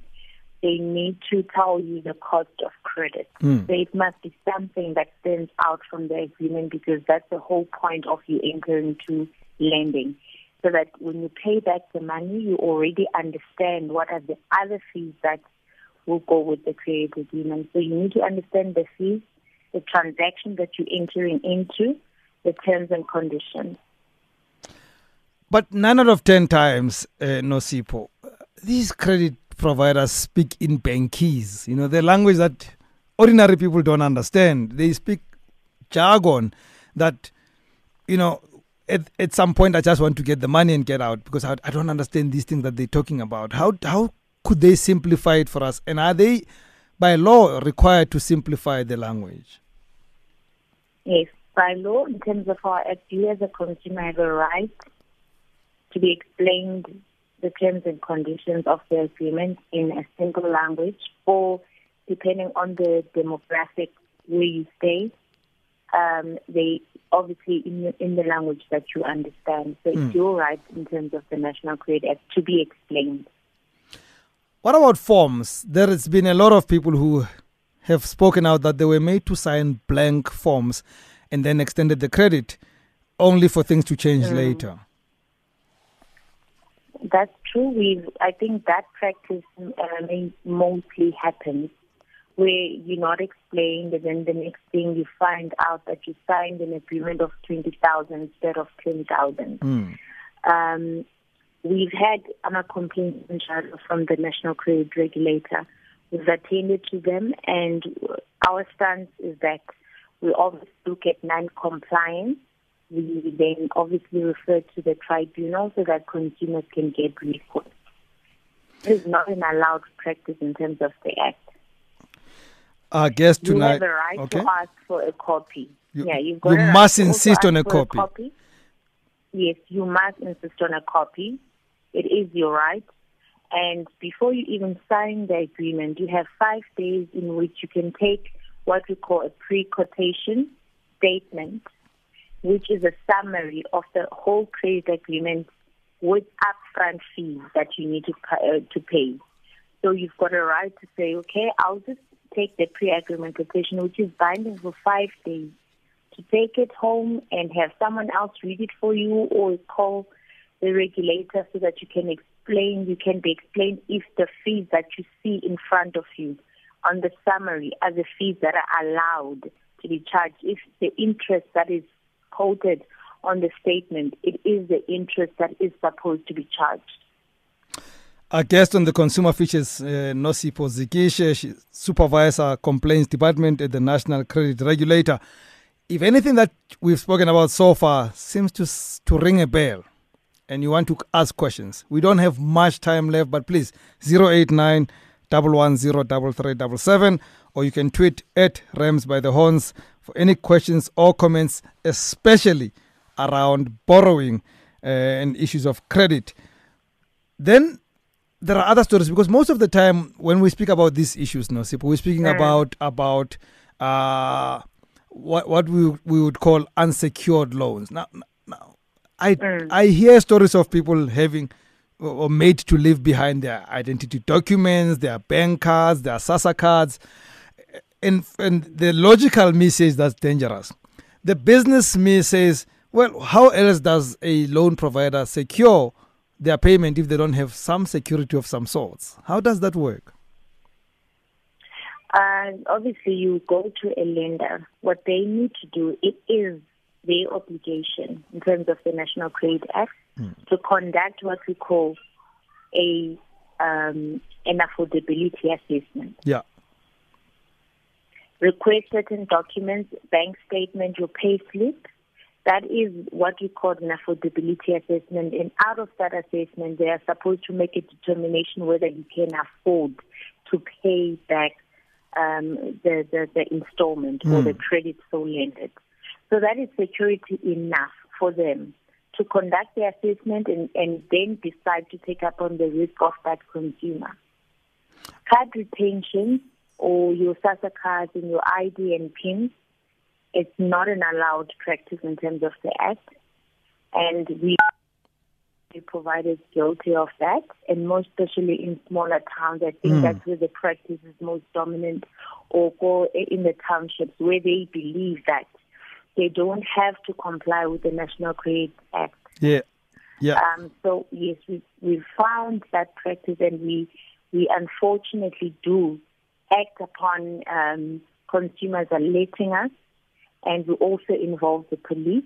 they need to tell you the cost of credit. Mm. So it must be something that stands out from the agreement because that's the whole point of you entering into lending so that when you pay back the money, you already understand what are the other fees that will go with the credit agreement. So you need to understand the fees, the transaction that you're entering into, the terms and conditions. But nine out of ten times, uh, Nosipho, these credit providers speak in bankese, you know, the language that ordinary people don't understand. They speak jargon that, you know, at, at some point I just want to get the money and get out because I, I don't understand these things that they're talking about. How how could they simplify it for us? And are they by law required to simplify the language? Yes, by law, in terms of our act, you as a consumer have a right to be explained the terms and conditions of the agreement in a single language, or depending on the demographic where you stay, um, they obviously in the, in the language that you understand. So mm. it's hmm. your right in terms of the National Credit Act to be explained. What about forms? There has been a lot of people who have spoken out that they were made to sign blank forms and then extended the credit only for things to change mm. later. That's true. We, I think that practice uh, mostly happens where you're not explained, and then the next thing you find out that you signed an agreement of 20,000 instead of 20,000. Mm. Um, We've had um, a complaint in charge from the National Credit Regulator. We've attended to them, and our stance is that we always look at non-compliance. We then obviously refer to the tribunal so that consumers can get recourse. It is not an allowed practice in terms of the Act. Our guest tonight. You right okay. to ask for a copy. You, yeah, you've got you must insist on a a copy. copy. Yes, you must insist on a copy. It is your right. And before you even sign the agreement, you have five days in which you can take what we call a pre-quotation statement, which is a summary of the whole credit agreement with upfront fees that you need to, uh, to pay. So you've got a right to say, okay, I'll just take the pre-agreement quotation, which is binding for five days, to take it home and have someone else read it for you or call the regulator so that you can explain, you can be explained if the fees that you see in front of you on the summary are the fees that are allowed to be charged. If the interest that is quoted on the statement, it is the interest that is supposed to be charged. Our guest on the Consumer Features, uh, Nosipho Zikishe, Supervisor Complaints Department at the National Credit Regulator. If anything that we've spoken about so far seems to to ring a bell, and you want to ask questions, we don't have much time left, but please 089 110 or you can tweet at Rams by the Horns for any questions or comments, especially around borrowing uh, and issues of credit. Then there are other stories because most of the time when we speak about these issues, no, we're speaking Mm. about about uh, what what we we would call unsecured loans. Now, now I Mm. I hear stories of people having or or made to leave behind their identity documents, their bank cards, their SASA cards, and and the logical me says that's dangerous. The business me says, well, how else does a loan provider secure their payment if they don't have some security of some sorts? How does that work? And obviously, you go to a lender. What they need to do, it is their obligation in terms of the National Credit Act to conduct what we call a um, an affordability assessment. Yeah. Request certain documents, bank statement, your pay slip. That is what we call an affordability assessment. And out of that assessment, they are supposed to make a determination whether you can afford to pay back um, the, the, the installment or the credit so lended. So that is security enough for them to conduct the assessment and, and then decide to take up on the risk of that consumer. Card retention or your SASA cards and your ID and PIN, it's not an allowed practice in terms of the Act. And we the providers guilty of that, and most especially in smaller towns. I think that's where the practice is most dominant, or go in the townships where they believe that they don't have to comply with the National Credit Act. Yeah. Yeah. Um, so yes, we we found that practice, and we we unfortunately do act upon um, consumers alerting us, and we also involve the police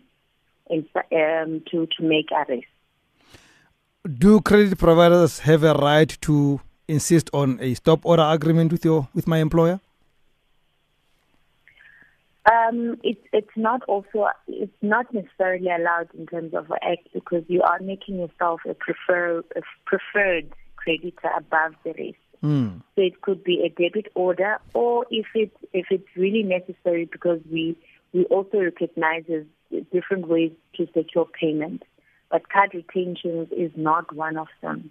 in, um, to to make arrests. Do credit providers have a right to insist on a stop order agreement with your with my employer? Um, it's it's not also it's not necessarily allowed in terms of act because you are making yourself a prefer a preferred creditor above the rest. Mm. So it could be a debit order, or if it if it's really necessary, because we we also recognize different ways to secure payment, but card retentions is not one of them.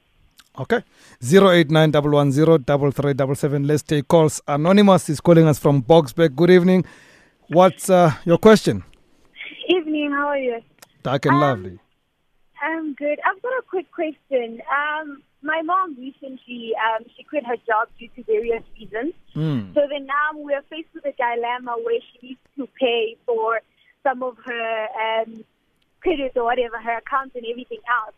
Okay. 0891103377. Let's take calls. Anonymous is calling us from Boksburg. Good evening. What's uh, your question? Evening, how are you? Dark and Um, lovely. I'm good. I've got a quick question. Um, my mom recently, um, she quit her job due to various reasons. Mm. So then now we're faced with a dilemma where she needs to pay for some of her um, credit or whatever, her accounts and everything else.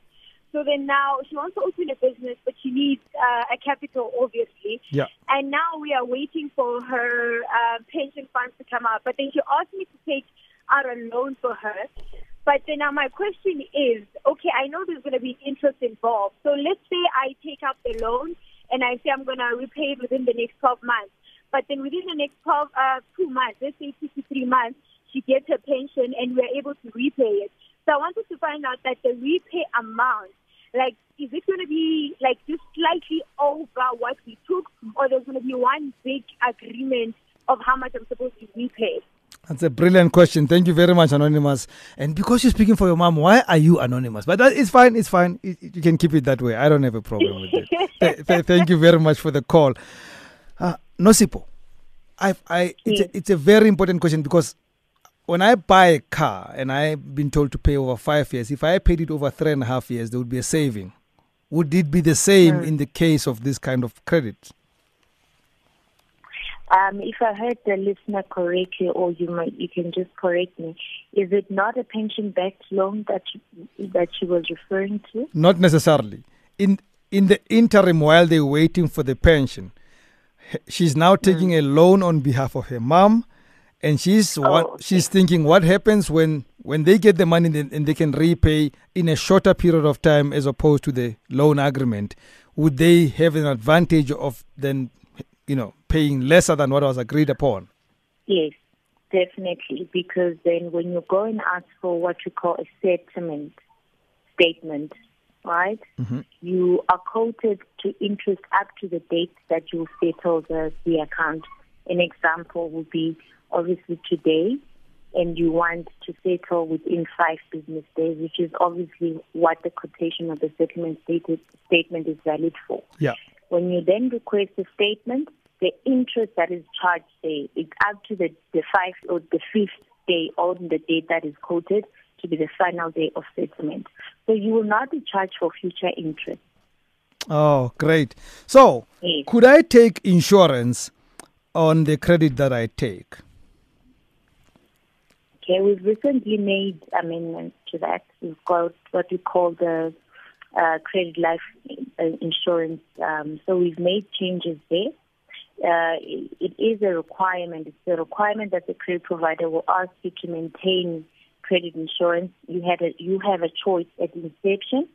So then now she wants to open a business, but she needs uh, a capital, obviously. Yeah. And now we are waiting for her uh, pension funds to come out. But then she asked me to take out a loan for her. But then now my question is, okay, I know there's going to be interest involved. So let's say I take out the loan and I say I'm going to repay it within the next 12 months. But then within the next 12, uh, two months, let's say two to three months, she gets her pension and we're able to repay it. So I wanted to find out that the repay amount, like, is it going to be like just slightly over what we took, or there's going to be one big agreement of how much I'm supposed to repay? That's a brilliant question. Thank you very much, Anonymous. And because you're speaking for your mom, why are you anonymous? But that is fine. It's fine. You can keep it that way. I don't have a problem with it. Th- th- thank you very much for the call. Uh, Nosipho, I, I, it's, a, it's a very important question because when I buy a car and I've been told to pay over five years, if I paid it over three and a half years, there would be a saving. Would it be the same in the case of this kind of credit? Um, if I heard the listener correctly, or you might, you can just correct me. Is it not a pension-backed loan that you, that she was referring to? Not necessarily. In in the interim, while they're waiting for the pension, she's now taking a loan on behalf of her mom, and she's what okay. she's thinking. What happens when when they get the money and they can repay in a shorter period of time as opposed to the loan agreement? Would they have an advantage of then, you know, paying lesser than what was agreed upon? Yes, definitely. Because then when you go and ask for what you call a settlement statement, right, mm-hmm. you are quoted to interest up to the date that you settle the, the account. An example would be obviously today, and you want to settle within five business days, which is obviously what the quotation of the settlement stated, statement is valid for. Yeah. When you then request a statement, the interest that is charged there is up to the, the five or the fifth day on the date that is quoted to be the final day of settlement. So you will not be charged for future interest. Oh, great. So, Yes. could I take insurance on the credit that I take? Okay, we've recently made amendments to that. We've got what we call the uh, credit life uh, insurance. Um, so we've made changes there. Uh, it, is a requirement. It's a requirement that the credit provider will ask you to maintain credit insurance. You had a, you have a choice at inception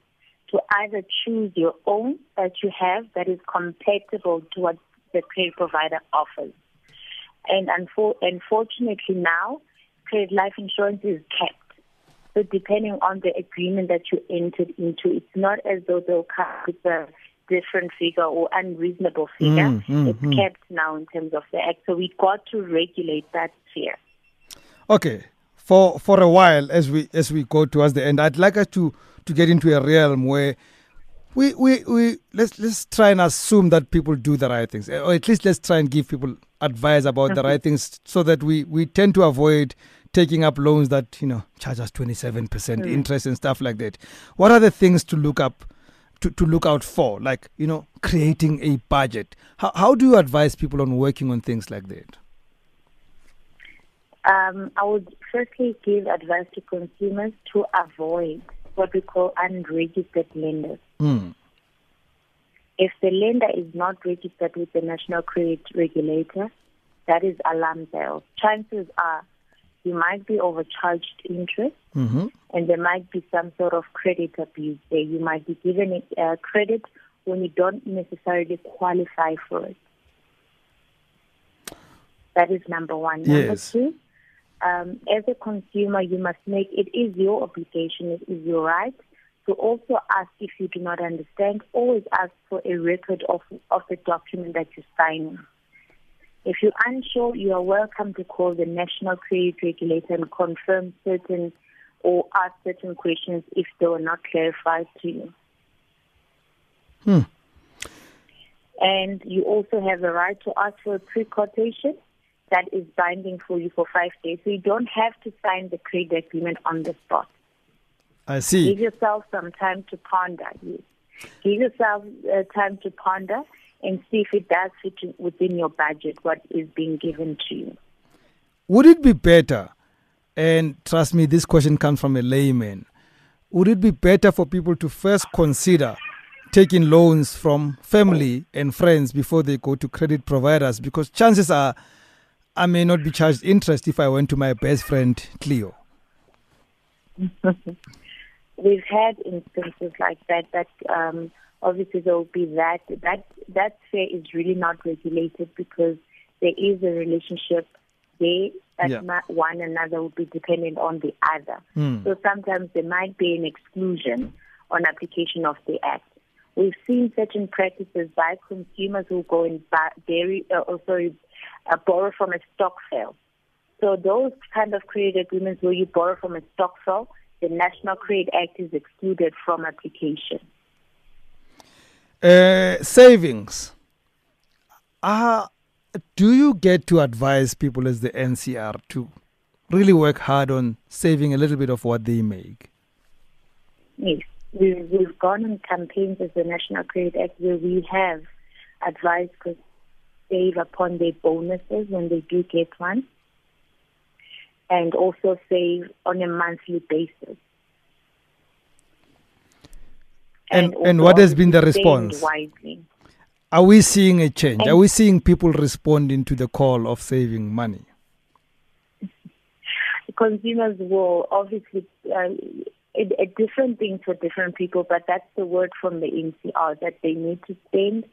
to either choose your own that you have that is compatible to what the credit provider offers. And unfor- unfortunately now, credit life insurance is capped. So depending on the agreement that you entered into, it's not as though they'll come with a different figure or unreasonable figure. Mm, mm, it's mm. capped now in terms of the act. So we got to regulate that sphere. Okay. For for a while as we as we go towards the end, I'd like us to to get into a realm where we we, we let's let's try and assume that people do the right things. Or at least let's try and give people advice about the right things so that we, we tend to avoid taking up loans that, you know, charge us twenty seven percent interest and stuff like that. What are the things to look up to, to look out for? Like, you know, creating a budget. How how do you advise people on working on things like that? Um, I would firstly give advice to consumers to avoid what we call unregistered lenders. Mm. If the lender is not registered with the National Credit Regulator, that is alarm bells. Chances are you might be overcharged interest hmm and there might be some sort of credit abuse there. You might be given uh, credit when you don't necessarily qualify for it. That is number one. Number Yes. two, um, as a consumer, you must make it is your obligation, it is your right to also ask if you do not understand. Always ask for a record of of the document that you're signing. If you're unsure, you are welcome to call the National Credit Regulator and confirm certain or ask certain questions if they were not clarified to you. Hmm. And you also have the right to ask for a pre-quotation that is binding for you for five days. So you don't have to sign the credit agreement on the spot. I see. Give yourself some time to ponder. Yes. Give yourself uh, time to ponder and see if it does fit within your budget, what is being given to you. Would it be better, and trust me, this question comes from a layman, would it be better for people to first consider taking loans from family and friends before they go to credit providers? Because chances are I may not be charged interest if I went to my best friend Cleo. We've had instances like that. That um, obviously there will be that that that sphere is really not regulated because there is a relationship there that Yeah. one another will be dependent on the other. Mm. So sometimes there might be an exclusion on application of the act. We've seen certain practices by consumers who go and buy dairy, uh, or sorry, uh, borrow from a stock sale. So those kind of credit agreements where you borrow from a stock sale, the National Credit Act is excluded from application. Uh, savings. Uh, do you get to advise people as the NCR to really work hard on saving a little bit of what they make? Yes, we've, we've gone on campaigns as the National Credit Act where we have advised to save upon their bonuses when they do get one, and also save on a monthly basis. And- and what has been the response? Wisely. Are we seeing a change? Are we seeing people responding to the call of saving money? consumers will obviously uh, a, a different thing for different people, but that's the word from the NCR that they need to spend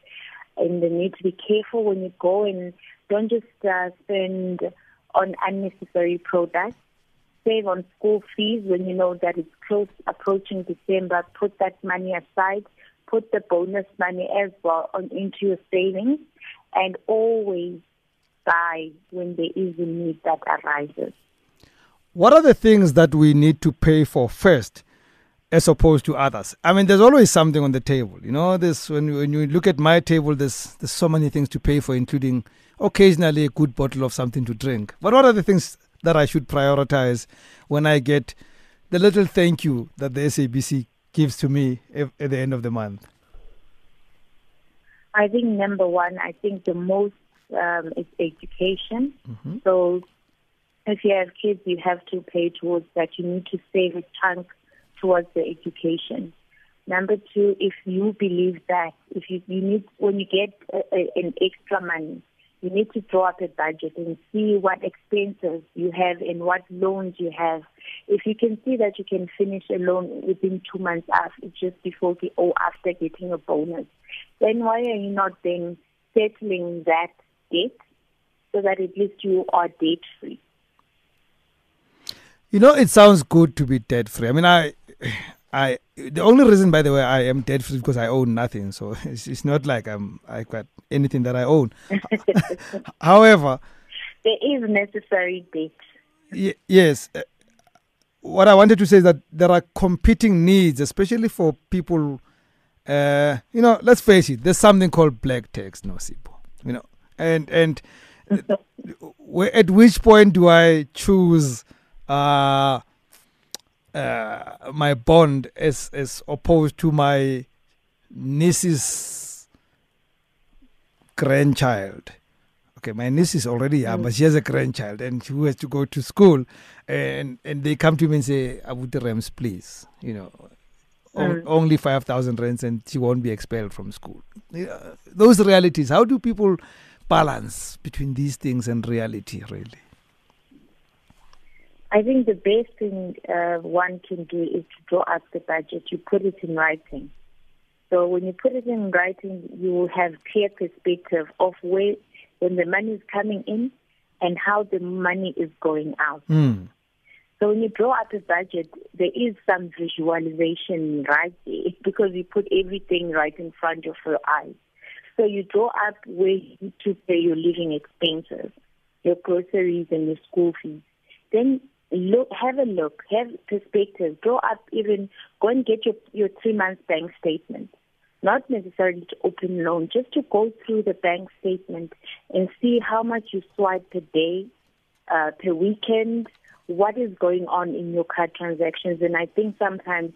and they need to be careful when you go and don't just uh, spend on unnecessary products. Save on school fees when you know that it's close approaching December. Put that money aside. Put the bonus money as well on into your savings, and always buy when there is a need that arises. What are the things that we need to pay for first as opposed to others? I mean, there's always something on the table. You know, this when you, when you look at my table, there's there's so many things to pay for, including occasionally a good bottle of something to drink. But what are the things that I should prioritize when I get the little thank you that the SABC gives to me at at the end of the month? I think number one, I think the most um, is education. Mm-hmm. So if you have kids, you have to pay towards that. You need to save a chunk towards the education. Number two, if you believe that if you, you need when you get a, a, an extra money, you need to draw up a budget and see what expenses you have and what loans you have. If you can see that you can finish a loan within two months after, just before the, or after getting a bonus, then why are you not then settling that debt so that at least you are debt free? You know, it sounds good to be debt free. I mean, I, I. The only reason, by the way, I am debt free because I own nothing. So it's, it's not like I'm I got anything that I own. However, There is necessary debt. y- yes, uh, what I wanted to say is that there are competing needs, especially for people. Uh, you know, let's face it. There's something called black tax, Nosipho. You know, and and at which point do I choose uh, uh, my bond as as opposed to my niece's grandchild? Okay, my niece is already young, but she has a grandchild and she has to go to school, and and they come to me and say, "Abuti Rams, please, you know." Mm. Only five thousand rands, and she won't be expelled from school. Yeah, those realities. How do people balance between these things and reality? Really, I think the best thing uh, one can do is to draw up the budget. You put it in writing. So when you put it in writing, you will have clear perspective of where when the money is coming in and how the money is going out. mm. So when you draw up a budget, there is some visualization right there because you put everything right in front of your eyes. So you draw up where you to pay your living expenses, your groceries and your school fees. Then look, have a look, have perspective. Draw up even, go and get your, your three months bank statement. Not necessarily to open loan, just to go through the bank statement and see how much you swipe per day, uh, per weekend, what is going on in your card transactions. And I think sometimes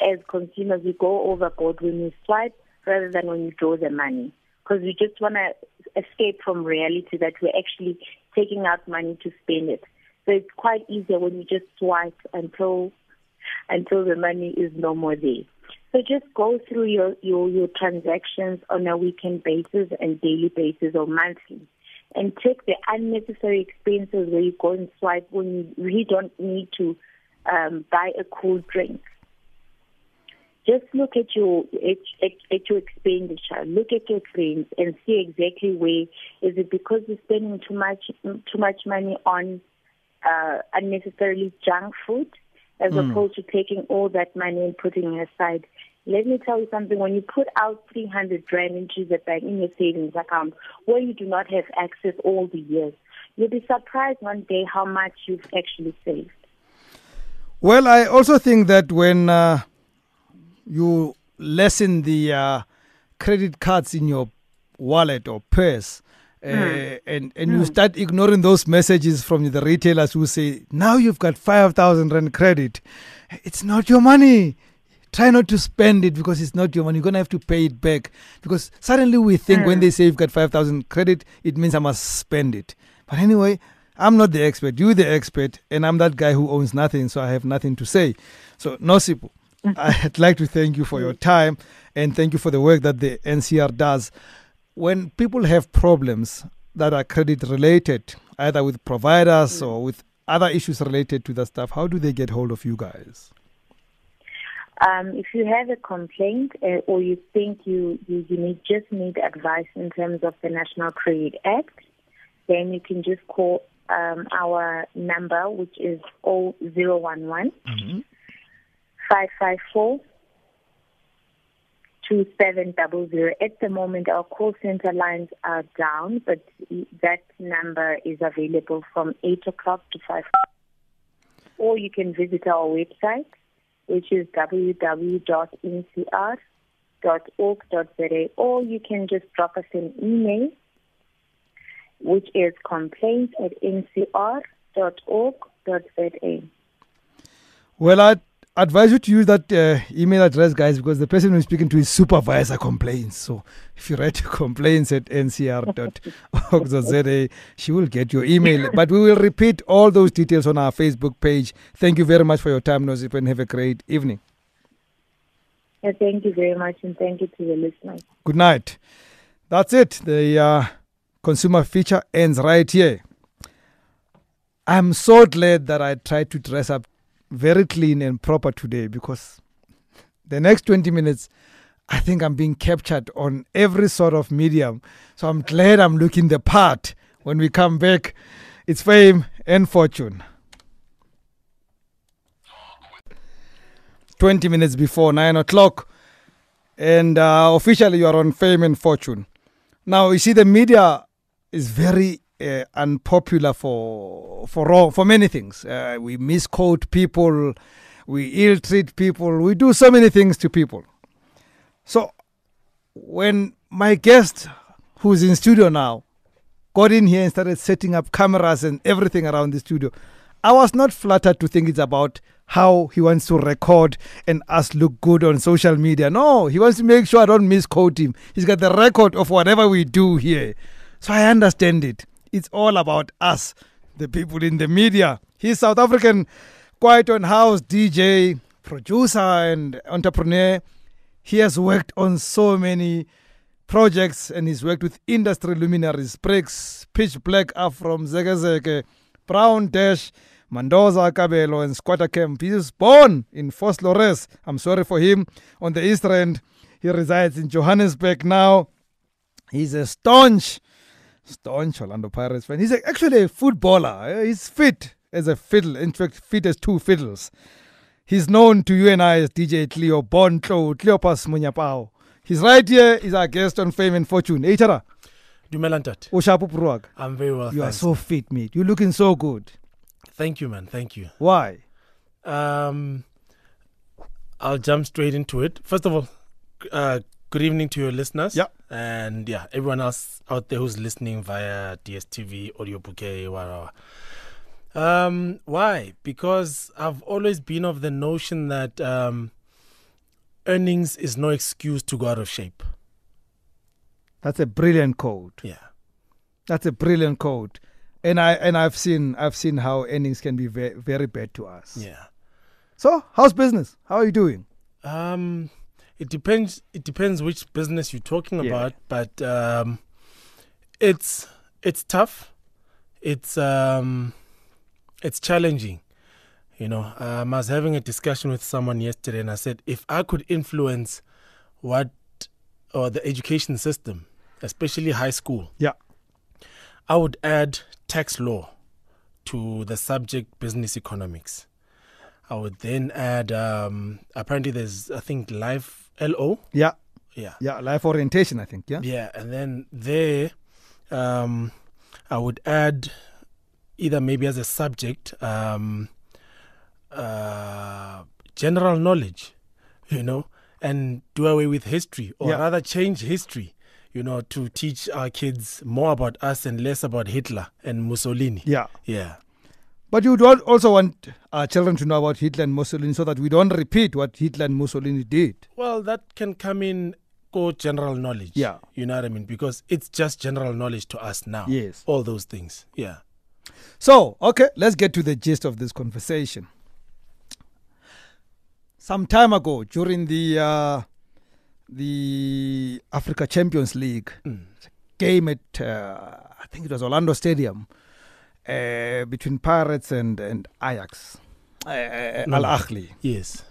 as consumers, we go overboard when we swipe rather than when you draw the money. Because we just want to escape from reality that we're actually taking out money to spend it. So it's quite easier when you just swipe until until the money is no more there. So just go through your, your, your transactions on a weekend basis and daily basis or monthly and check the unnecessary expenses where you go and swipe when you really don't need to um, buy a cool drink. Just look at your at, at, at your expenditure. Look at your trends and see exactly where is it because you're spending too much too much money on uh, unnecessarily junk food as mm. opposed to taking all that money and putting it aside. Let me tell you something. When you put out 300 rand into the bank in your savings account, where you do not have access all the years, you'll be surprised one day how much you've actually saved. Well, I also think that when uh, you lessen the uh, credit cards in your wallet or purse, mm. and and mm. you start ignoring those messages from the retailers who say now you've got five thousand rand credit, it's not your money. Try not to spend it because it's not your money. You're gonna have to pay it back because suddenly we think mm. when they say you've got five thousand credit, it means I must spend it. But anyway, I'm not the expert. You're the expert, and I'm that guy who owns nothing, so I have nothing to say. So, Nosipho, I'd like to thank you for your time and thank you for the work that the NCR does when people have problems that are credit related, either with providers mm. or with other issues related to that stuff, how do they get hold of you guys? Um, if you have a complaint uh, or you think you, you, you need, just need advice in terms of the National Credit Act, then you can just call um, our number, which is 011 mm-hmm. 554 2700. At the moment, our call center lines are down, but that number is available from 8 o'clock to 5 Or you can visit our website, which is www.ncr.org.za, or you can just drop us an email, which is complaints at ncr.org.za. Well, I advise you to use that uh, email address, guys, because the person who's speaking to his supervisor complains. So if you write complaints at ncr.org.za, she will get your email. but we will repeat all those details on our Facebook page. Thank you very much for your time, Nozip, and have a great evening. Yeah, thank you very much, and thank you to the listeners. Good night. That's it. The uh, consumer feature ends right here. I'm so glad that I tried to dress up very clean and proper today because the next 20 minutes, I think I'm being captured on every sort of medium. So I'm glad I'm looking the part when we come back. It's fame and fortune. 20 minutes before 9 o'clock. And uh, officially, you are on fame and fortune. Now, you see, the media is very uh, unpopular for for for many things. Uh, we misquote people, we ill treat people, we do so many things to people. So when my guest, who's in studio now, got in here and started setting up cameras and everything around the studio, I was not flattered to think it's about how he wants to record and us look good on social media. No, he wants to make sure I don't misquote him. He's got the record of whatever we do here. So I understand it. It's all about us, the people in the media. He's South African, kwaito and house DJ, producer, and entrepreneur. He has worked on so many projects and he's worked with industry luminaries, Bricks, Pitch Black Afro, Mzekezeke, Brown Dash, Mandoza Kabelo, and Squatter Camp. He was born in Vosloorus. I'm sorry for him. On the East Rand, he resides in Johannesburg now. He's a staunch staunch Orlando Pirates fan. He's actually a footballer. He's fit as a fiddle. In fact, fit as two fiddles. He's known to you and I as DJ Cleo Bonto, Cleopas Monyepao. He's right here. He's our guest on Fame and Fortune. Hey, Chara. Dumelantat. I'm very well. You thanks. are so fit, mate. You're looking so good. Thank you, man. Thank you. Why? Um, I'll jump straight into it. First of all, uh, Good evening to your listeners. Yeah. And yeah, everyone else out there who's listening via DSTV, audio bouquet, whatever. Um, why? Because I've always been of the notion that um, earnings is no excuse to go out of shape. That's a brilliant code. Yeah. That's a brilliant code. And I and I've seen I've seen how earnings can be very very bad to us. Yeah. So, how's business? How are you doing? Um it depends. It depends which business you're talking yeah. about, but um, it's it's tough. It's um, it's challenging. You know, um, I was having a discussion with someone yesterday, and I said, if I could influence what or the education system, especially high school, Yeah. I would add tax law to the subject business economics. I would then add um, apparently there's I think life LO. Yeah. Yeah. Yeah. Life orientation, I think. Yeah. Yeah, and then there um, I would add either maybe as a subject um, uh, general knowledge, you know, and do away with history or Yeah. rather change history, you know, to teach our kids more about us and less about Hitler and Mussolini. Yeah. Yeah. But you al- also want our children to know about Hitler and Mussolini so that we don't repeat what Hitler and Mussolini did. Well, that can come in go general knowledge. Yeah. You know what I mean? Because it's just general knowledge to us now. Yes. All those things. Yeah. So, okay, let's get to the gist of this conversation. Some time ago, during the uh, the Africa Champions League game at uh, I think it was Orlando Stadium uh, between Pirates and and Ajax, uh, Al Ahly, Yes.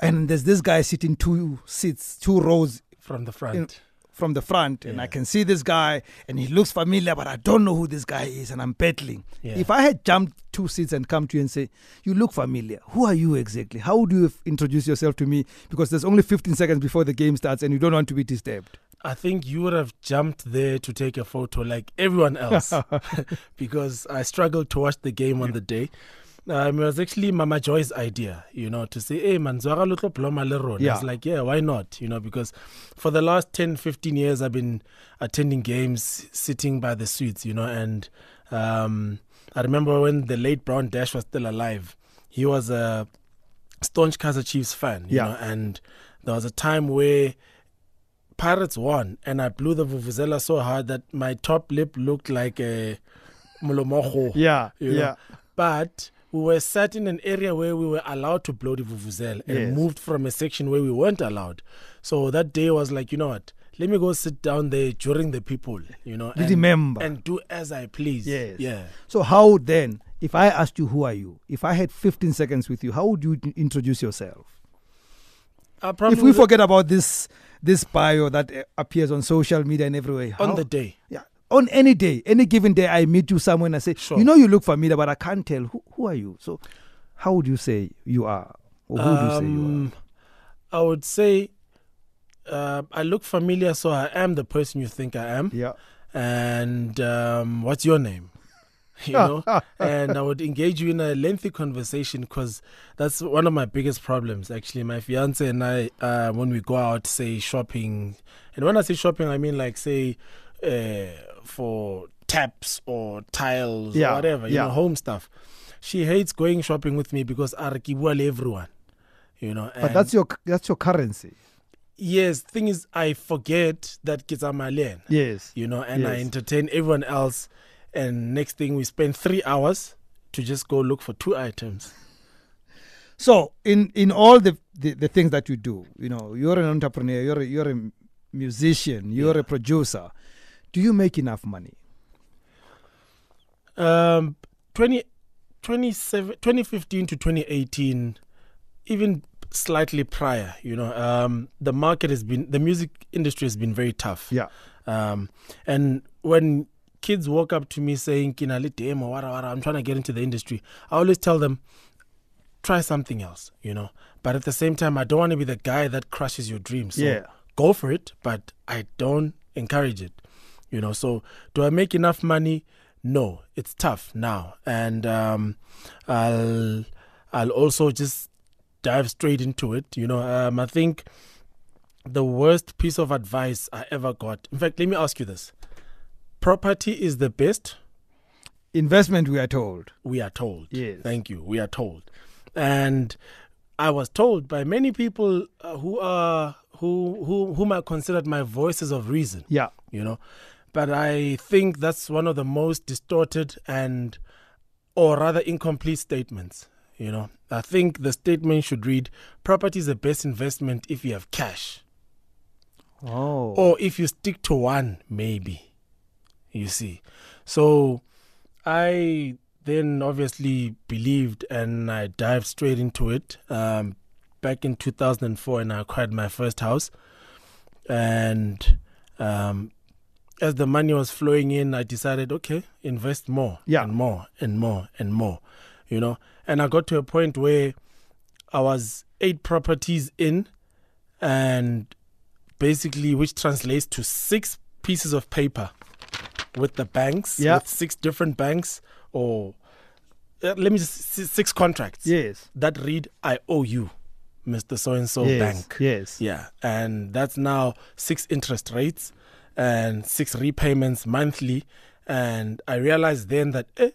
and there's this guy sitting two seats, two rows From the front. from the front and I can see this guy and he looks familiar, but I don't know who this guy is and I'm battling. Yeah. If I had jumped two seats and come to you and say, You look familiar, who are you exactly? How would you have introduced yourself to me? Because there's only 15 seconds before the game starts and you don't want to be disturbed. I think you would have jumped there to take a photo like everyone else because I struggled to watch the game on the day. Um, it was actually Mama Joy's idea, you know, to say, hey, man, zwara lo tlo ploma le rona." I was like, yeah, why not? You know, because for the last 10, 15 years, I've been attending games, sitting by the suites, you know, and um, I remember when the late Brown Dash was still alive, he was a staunch Kaizer Chiefs fan, you Yeah. know, and there was a time where Pirates won, and I blew the vuvuzela so hard that my top lip looked like a mulomoho. Yeah, you know. yeah. But we were sat in an area where we were allowed to blow the vuvuzela and Yes. moved from a section where we weren't allowed. So that day was like, you know what? Let me go sit down there during the people, you know, and, Remember. and do as I please. Yes. Yeah. So, how then, if I asked you, Who are you? If I had 15 seconds with you, how would you introduce yourself? If we forget about this this bio that uh, appears on social media and everywhere, on the day. Yeah. On any day, any given day, I meet you somewhere and I say, Sure. you know, you look familiar, but I can't tell. Who, who are you? So, how would you say you are? Or who do you say you Um, I would say uh, I look familiar, so I am the person you think I am. Yeah. And um, what's your name? You know, and I would engage you in a lengthy conversation because that's one of my biggest problems. Actually, my fiance and I, uh, when we go out, say shopping, and when I say shopping, I mean like say uh, for taps or tiles Yeah, or whatever, you yeah. know, home stuff. She hates going shopping with me because I everyone. You know, But that's your that's your currency. yes. Thing is, I forget that kids are my Malian Yes. you know, and I entertain everyone else. And next thing, we spend three hours to just go look for two items. So, in in all the, the the things that you do, you know, you're an entrepreneur, you're a, you're a musician, you're Yeah. a producer. Do you make enough money? Um, 20, 2015 to 2018, even slightly prior, you know, um, the market has been, the music industry has been very tough. Yeah. Um, and when kids walk up to me saying, Kinali demo, wara, wara, I'm trying to get into the industry, I always tell them, try something else, you know. But at the same time, I don't want to be the guy that crushes your dreams. So Yeah. go for it, but I don't encourage it, you know. So do I make enough money? No, it's tough now, and um, I'll I'll also just dive straight into it. You know, um, I think the worst piece of advice I ever got. In fact, let me ask you this: property is the best. Investment, we are told. We are told. Yes. Thank you. We are told, and I was told by many people uh, who are who who whom I considered my voices of reason Yeah. you know but i think that's one of the most distorted and or rather incomplete statements you know i think the statement should read property is the best investment if you have cash Oh. or if you stick to one maybe you see so i then obviously believed and I dived straight into it. Um, back in 2004, and I acquired my first house. And um, as the money was flowing in, I decided, okay, invest more Yeah. and more and more and more, you know. And I got to a point where I was eight properties in, and basically, which translates to six pieces of paper with the banks, Yeah. with six different banks, or uh, let me just six contracts Yes. that read, "I owe you, Mister So and So yes. Bank." Yes. Yeah, and that's now six interest rates and six repayments monthly. And I realized then that eh,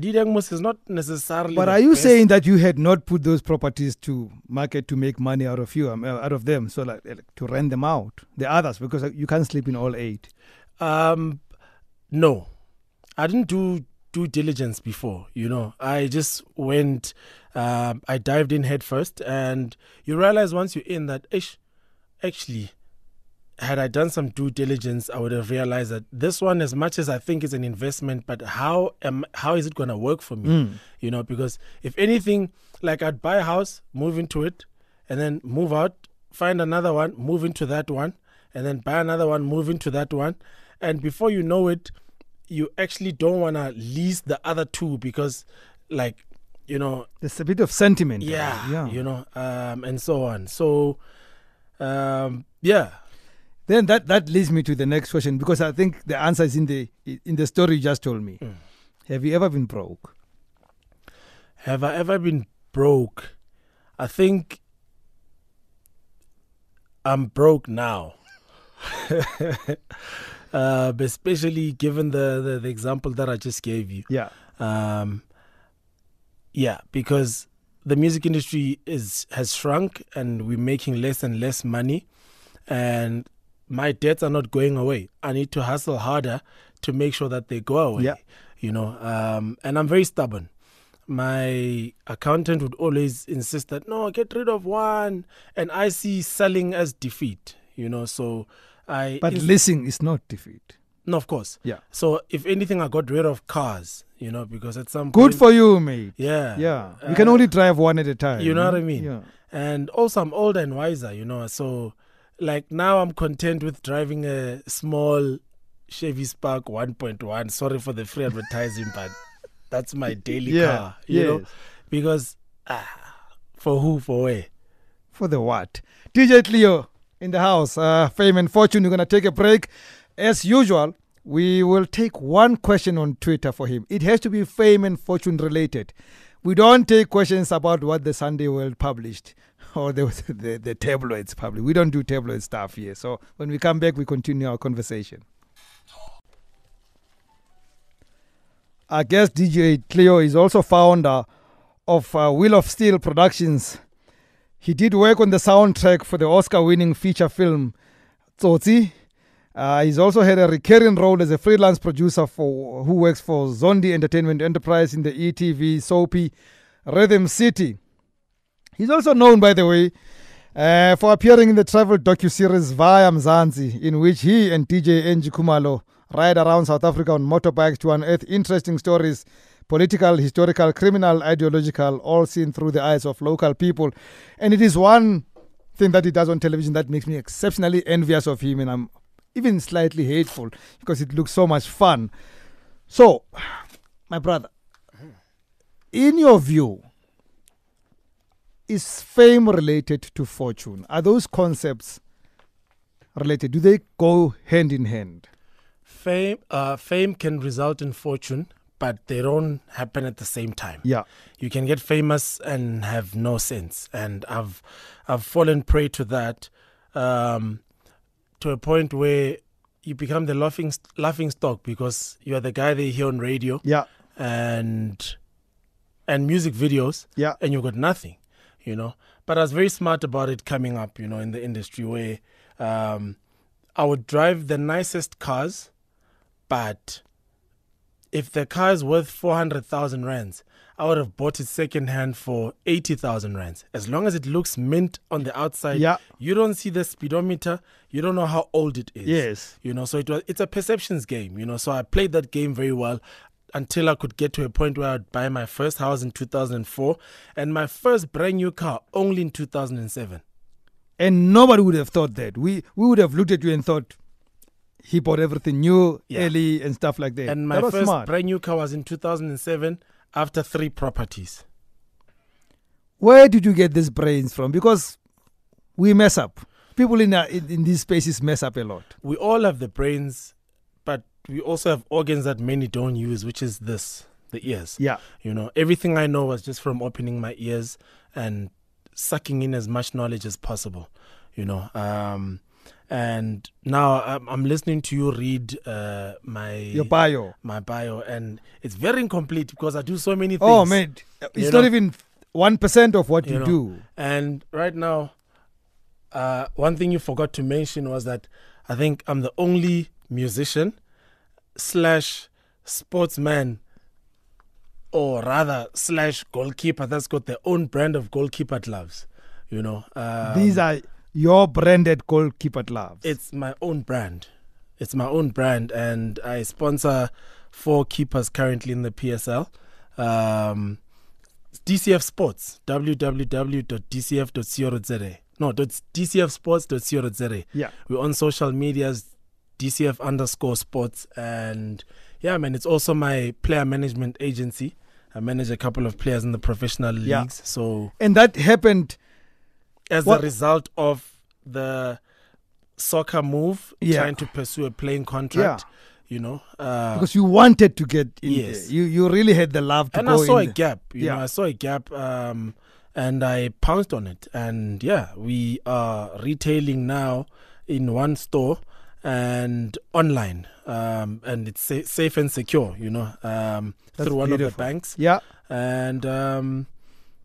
Didangmus is not necessarily. But are you best. saying that you had not put those properties to market to make money out of you, um, out of them, so like, like to rent them out, the others, because you can't sleep in all eight? Um, no, I didn't do due diligence before. You know, I just went. Um, I dived in head first, and you realize once you're in that, ish, actually, had I done some due diligence, I would have realized that this one, as much as I think is an investment, but how am how is it going to work for me? Mm. You know, because if anything, like I'd buy a house, move into it, and then move out, find another one, move into that one, and then buy another one, move into that one, and before you know it, you actually don't want to lease the other two because, like, you know, There's a bit of sentiment. yeah, yeah. you know, um, and so on. So, um, yeah, Then that that leads me to the next question because I think the answer is in the in the story you just told me. Mm. Have you ever been broke? Have I ever been broke? I think I'm broke now. uh, but especially given the, the, the example that I just gave you. Yeah. Um, yeah, because the music industry is has shrunk and we're making less and less money and my debts are not going away. I need to hustle harder to make sure that they go away. Yeah. You know, um, and I'm very stubborn. My accountant would always insist that no, get rid of one, and I see selling as defeat. You know, so I. But ins- leasing is not defeat. no, of course. Yeah. So if anything, I got rid of cars. You know, because at some Good point, for you, mate. yeah, Yeah. You can Uh, only drive one at a time. you know what hmm? I mean? Yeah. and also I'm older and wiser, you know. So, like now, I'm content with driving a small Chevy Spark 1.1. Sorry for the free advertising, but that's my daily Yeah. car, you know. Because ah, for who, for where? For the what? DJ Cleo in the house. Uh, Fame and Fortune. We're going to take a break. As usual, we will take one question on Twitter for him. It has to be Fame and Fortune related. We don't take questions about what the Sunday World published or the, the, the tabloids published. We don't do tabloid stuff here. So when we come back, we continue our conversation. Our guest DJ Cleo is also founder of uh, Wheel of Steel Productions. He did work on the soundtrack for the Oscar winning feature film Tsotsi. Uh, he's also had a recurring role as a freelance producer for who works for Zondi Entertainment Enterprise in the ETV soapy Rhythm City. He's also known, by the way, uh, for appearing in the travel docu-series Vaya Mzansi, in which he and DJ Enji Kumalo ride around South Africa on motorbikes to unearth interesting stories, political, historical, criminal, ideological, all seen through the eyes of local people. And it is one thing that he does on television that makes me exceptionally envious of him, and I'm even slightly hateful because it looks so much fun. So, my brother, in your view, is fame related to fortune? Are those concepts related? Do they go hand in hand? Fame, uh, fame can result in fortune, but they don't happen at the same time. Yeah. you can get famous and have no sense and i've i've fallen prey to that um to a point where you become the laughing laughing stock because you're the guy they hear on radio Yeah. and and music videos Yeah. and you've got nothing you know but i was very smart about it coming up you know in the industry where um i would drive the nicest cars but if the car is worth 400,000 rands, I would have bought it second hand for 80,000 rands. As long as it looks mint on the outside, Yeah. you don't see the speedometer, you don't know how old it is. Yes. You know, so it was it's a perceptions game, you know. So I played that game very well. until I could get to a point where I'd buy my first house in 2004 and my first brand new car only in 2007. And nobody would have thought that. We we would have looked at you and thought he bought everything new Yeah. early and stuff like that. And my that first smart. brand new car was in 2007 after three properties. Where did you get these brains from? Because we mess up. People in, uh, in in these spaces mess up a lot. We all have the brains, but we also have organs that many don't use, which is this the ears. Yeah. You know, everything I know was just from opening my ears and sucking in as much knowledge as possible. You know, um, and now I'm, I'm listening to you read uh, my Your bio. my bio, and it's very incomplete because I do so many things. Oh man, it's You not know. even one percent of what you, You know. do. And right now, uh, one thing you forgot to mention was that I think I'm the only musician slash sportsman, or rather slash goalkeeper that's got their own brand of goalkeeper gloves. You know, um, These are your branded goalkeeper gloves. it's my own brand. It's my own brand, and I sponsor four keepers currently in the PSL. Um, DCF Sports, www.dcf.co.za. No, dcfsports.co.za. yeah. We're on social medias, DCF underscore sports. And yeah, man, it's also my player management agency. I manage a couple of players in the professional leagues. Yeah. So, And that happened. As What- a result of the soccer move, Yeah. trying to pursue a playing contract, you know, uh, because you wanted to get in yes. there. You you really had the love to and I saw a gap. You Yeah. know, I saw a gap, um, and I pounced on it. And yeah, we are retailing now in one store and online, um, and it's sa- safe and secure. You know, um, through one of the banks. Yeah. And um,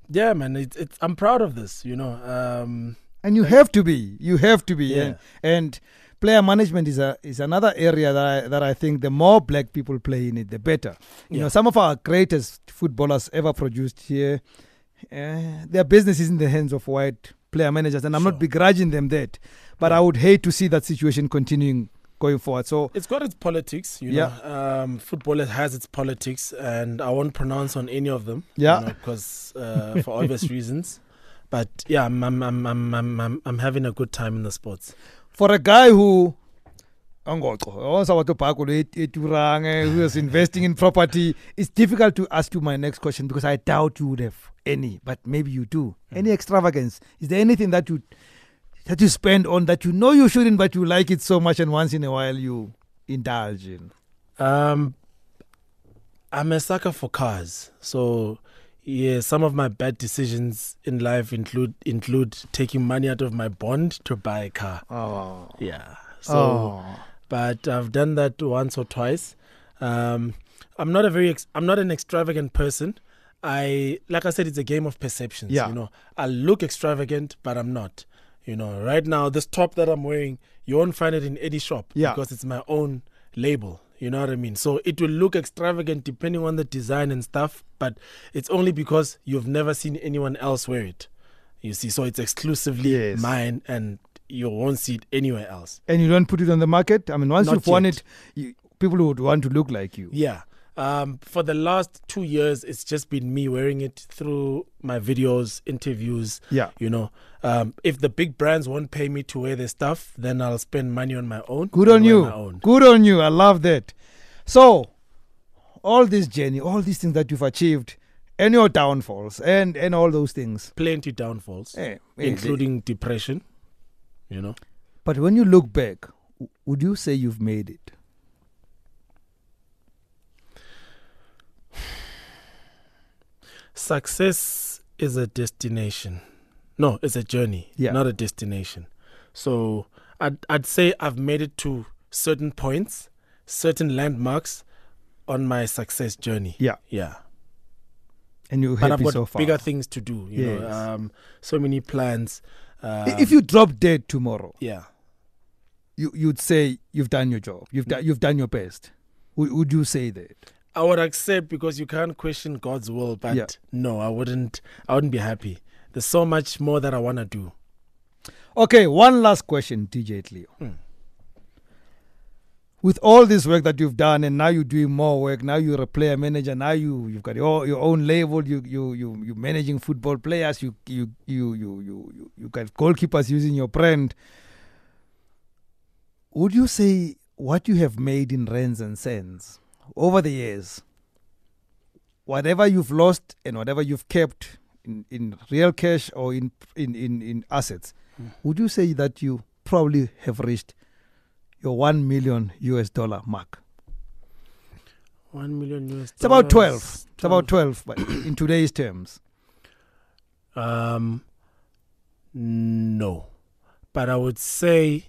yeah, man, it's, it's I'm proud of this. You know, um, And you have to be. You have to be. Yeah. And, and player management is a is another area that I that I think the more black people play in it, the better. You Yeah. know, some of our greatest footballers ever produced here, uh, their business is in the hands of white player managers, and I'm not begrudging them that. But I would hate to see that situation continuing going forward. So it's got its politics. You Yeah. know, um, football has its politics, and I won't pronounce on any of them. Yeah. because uh, for obvious reasons. But yeah, I'm I'm, I'm I'm I'm I'm I'm having a good time in the sports. for a guy who Angoxo, once I want to park with it- it eh, who is investing in property, it's difficult to ask you my next question because I doubt you would have any, but maybe you do. Any extravagance? Is there anything that you that you spend on that you know you shouldn't, but you like it so much, and once in a while you indulge in? Um, I'm a sucker for cars, so yeah, some of my bad decisions in life include include taking money out of my bond to buy a car. Oh, Yeah, so. but I've done that once or twice. Um, I'm not a very ex- I'm not an extravagant person. I like I said, it's a game of perceptions. Yeah. You know, I look extravagant, but I'm not. You know, right now this top that I'm wearing, you won't find it in any shop Yeah. because it's my own label. You know what I mean? So it will look extravagant depending on the design and stuff, but it's only because you've never seen anyone else wear it. You see, so it's exclusively Yes. mine, and you won't see it anywhere else. and you don't put it on the market. I mean, once Not you've won yet. it, you, people would want to look like you. Yeah. Um, for the last two years, it's just been me wearing it through my videos, interviews. Yeah. You know, um, if the big brands won't pay me to wear their stuff, then I'll spend money on my own. Good on you. own. Good on you. I love that. So, all this journey, all these things that you've achieved, and your downfalls, and and all those things, Plenty downfalls, eh, eh, including depression. You know, But when you look back, would you say you've made it? Success is a destination. No, it's a journey, Yeah. not a destination. So I'd I'd say I've made it to certain points, certain landmarks on my success journey. Yeah. Yeah. And you're but I've happy got so far. bigger things to do. You know, um, so many plans. Um, if you drop dead tomorrow, yeah, you you'd say you've done your job. You've done you've done your best. Would, would you say that? I would accept because you can't question God's will. But Yeah. no, I wouldn't. I wouldn't be happy. There's so much more that I want to do. Okay, one last question, DJ Cleo. Hmm. with all this work that you've done, and now you're doing more work. Now you're a player manager. Now you you've got your your own label. You you you you managing football players. You you you you you you, you got goalkeepers using your brand. Would you say what you have made in rands and cents over the years, whatever you've lost and whatever you've kept in, in real cash or in in in, in assets, mm. would you say that you probably have reached your 1 million US dollar mark? 1 million US It's about 12. 12. It's about 12 but in today's terms. Um, no. But I would say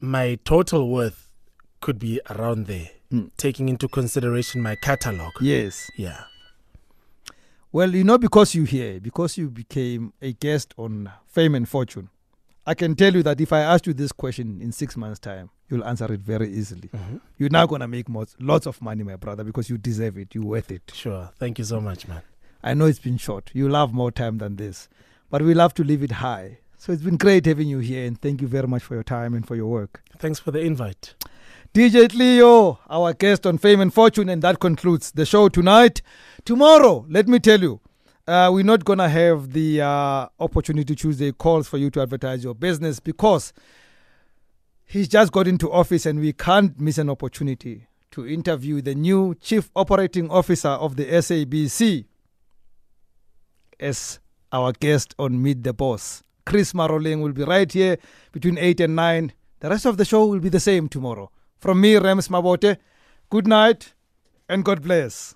my total worth could be around there, mm. taking into consideration my catalog. Yes. Yeah. Well, you know, because you're here, because you became a guest on Fame and Fortune, I can tell you that if I asked you this question in six months' time, you'll answer it very easily. Mm-hmm. You're now going to make lots of money, my brother, because you deserve it. You're worth it. Sure. Thank you so much, man. I know it's been short. You'll have more time than this, but we love to leave it high. So it's been great having you here, and thank you very much for your time and for your work. Thanks for the invite. DJ Cleo, our guest on Fame and Fortune, and that concludes the show tonight. Tomorrow, let me tell you, uh, we're not going to have the uh, opportunity Tuesday calls for you to advertise your business because he's just got into office and we can't miss an opportunity to interview the new chief operating officer of the SABC as our guest on Meet the Boss. Chris Maroleng will be right here between 8 and 9. The rest of the show will be the same tomorrow. From me, Rams Mabote, good night and God bless.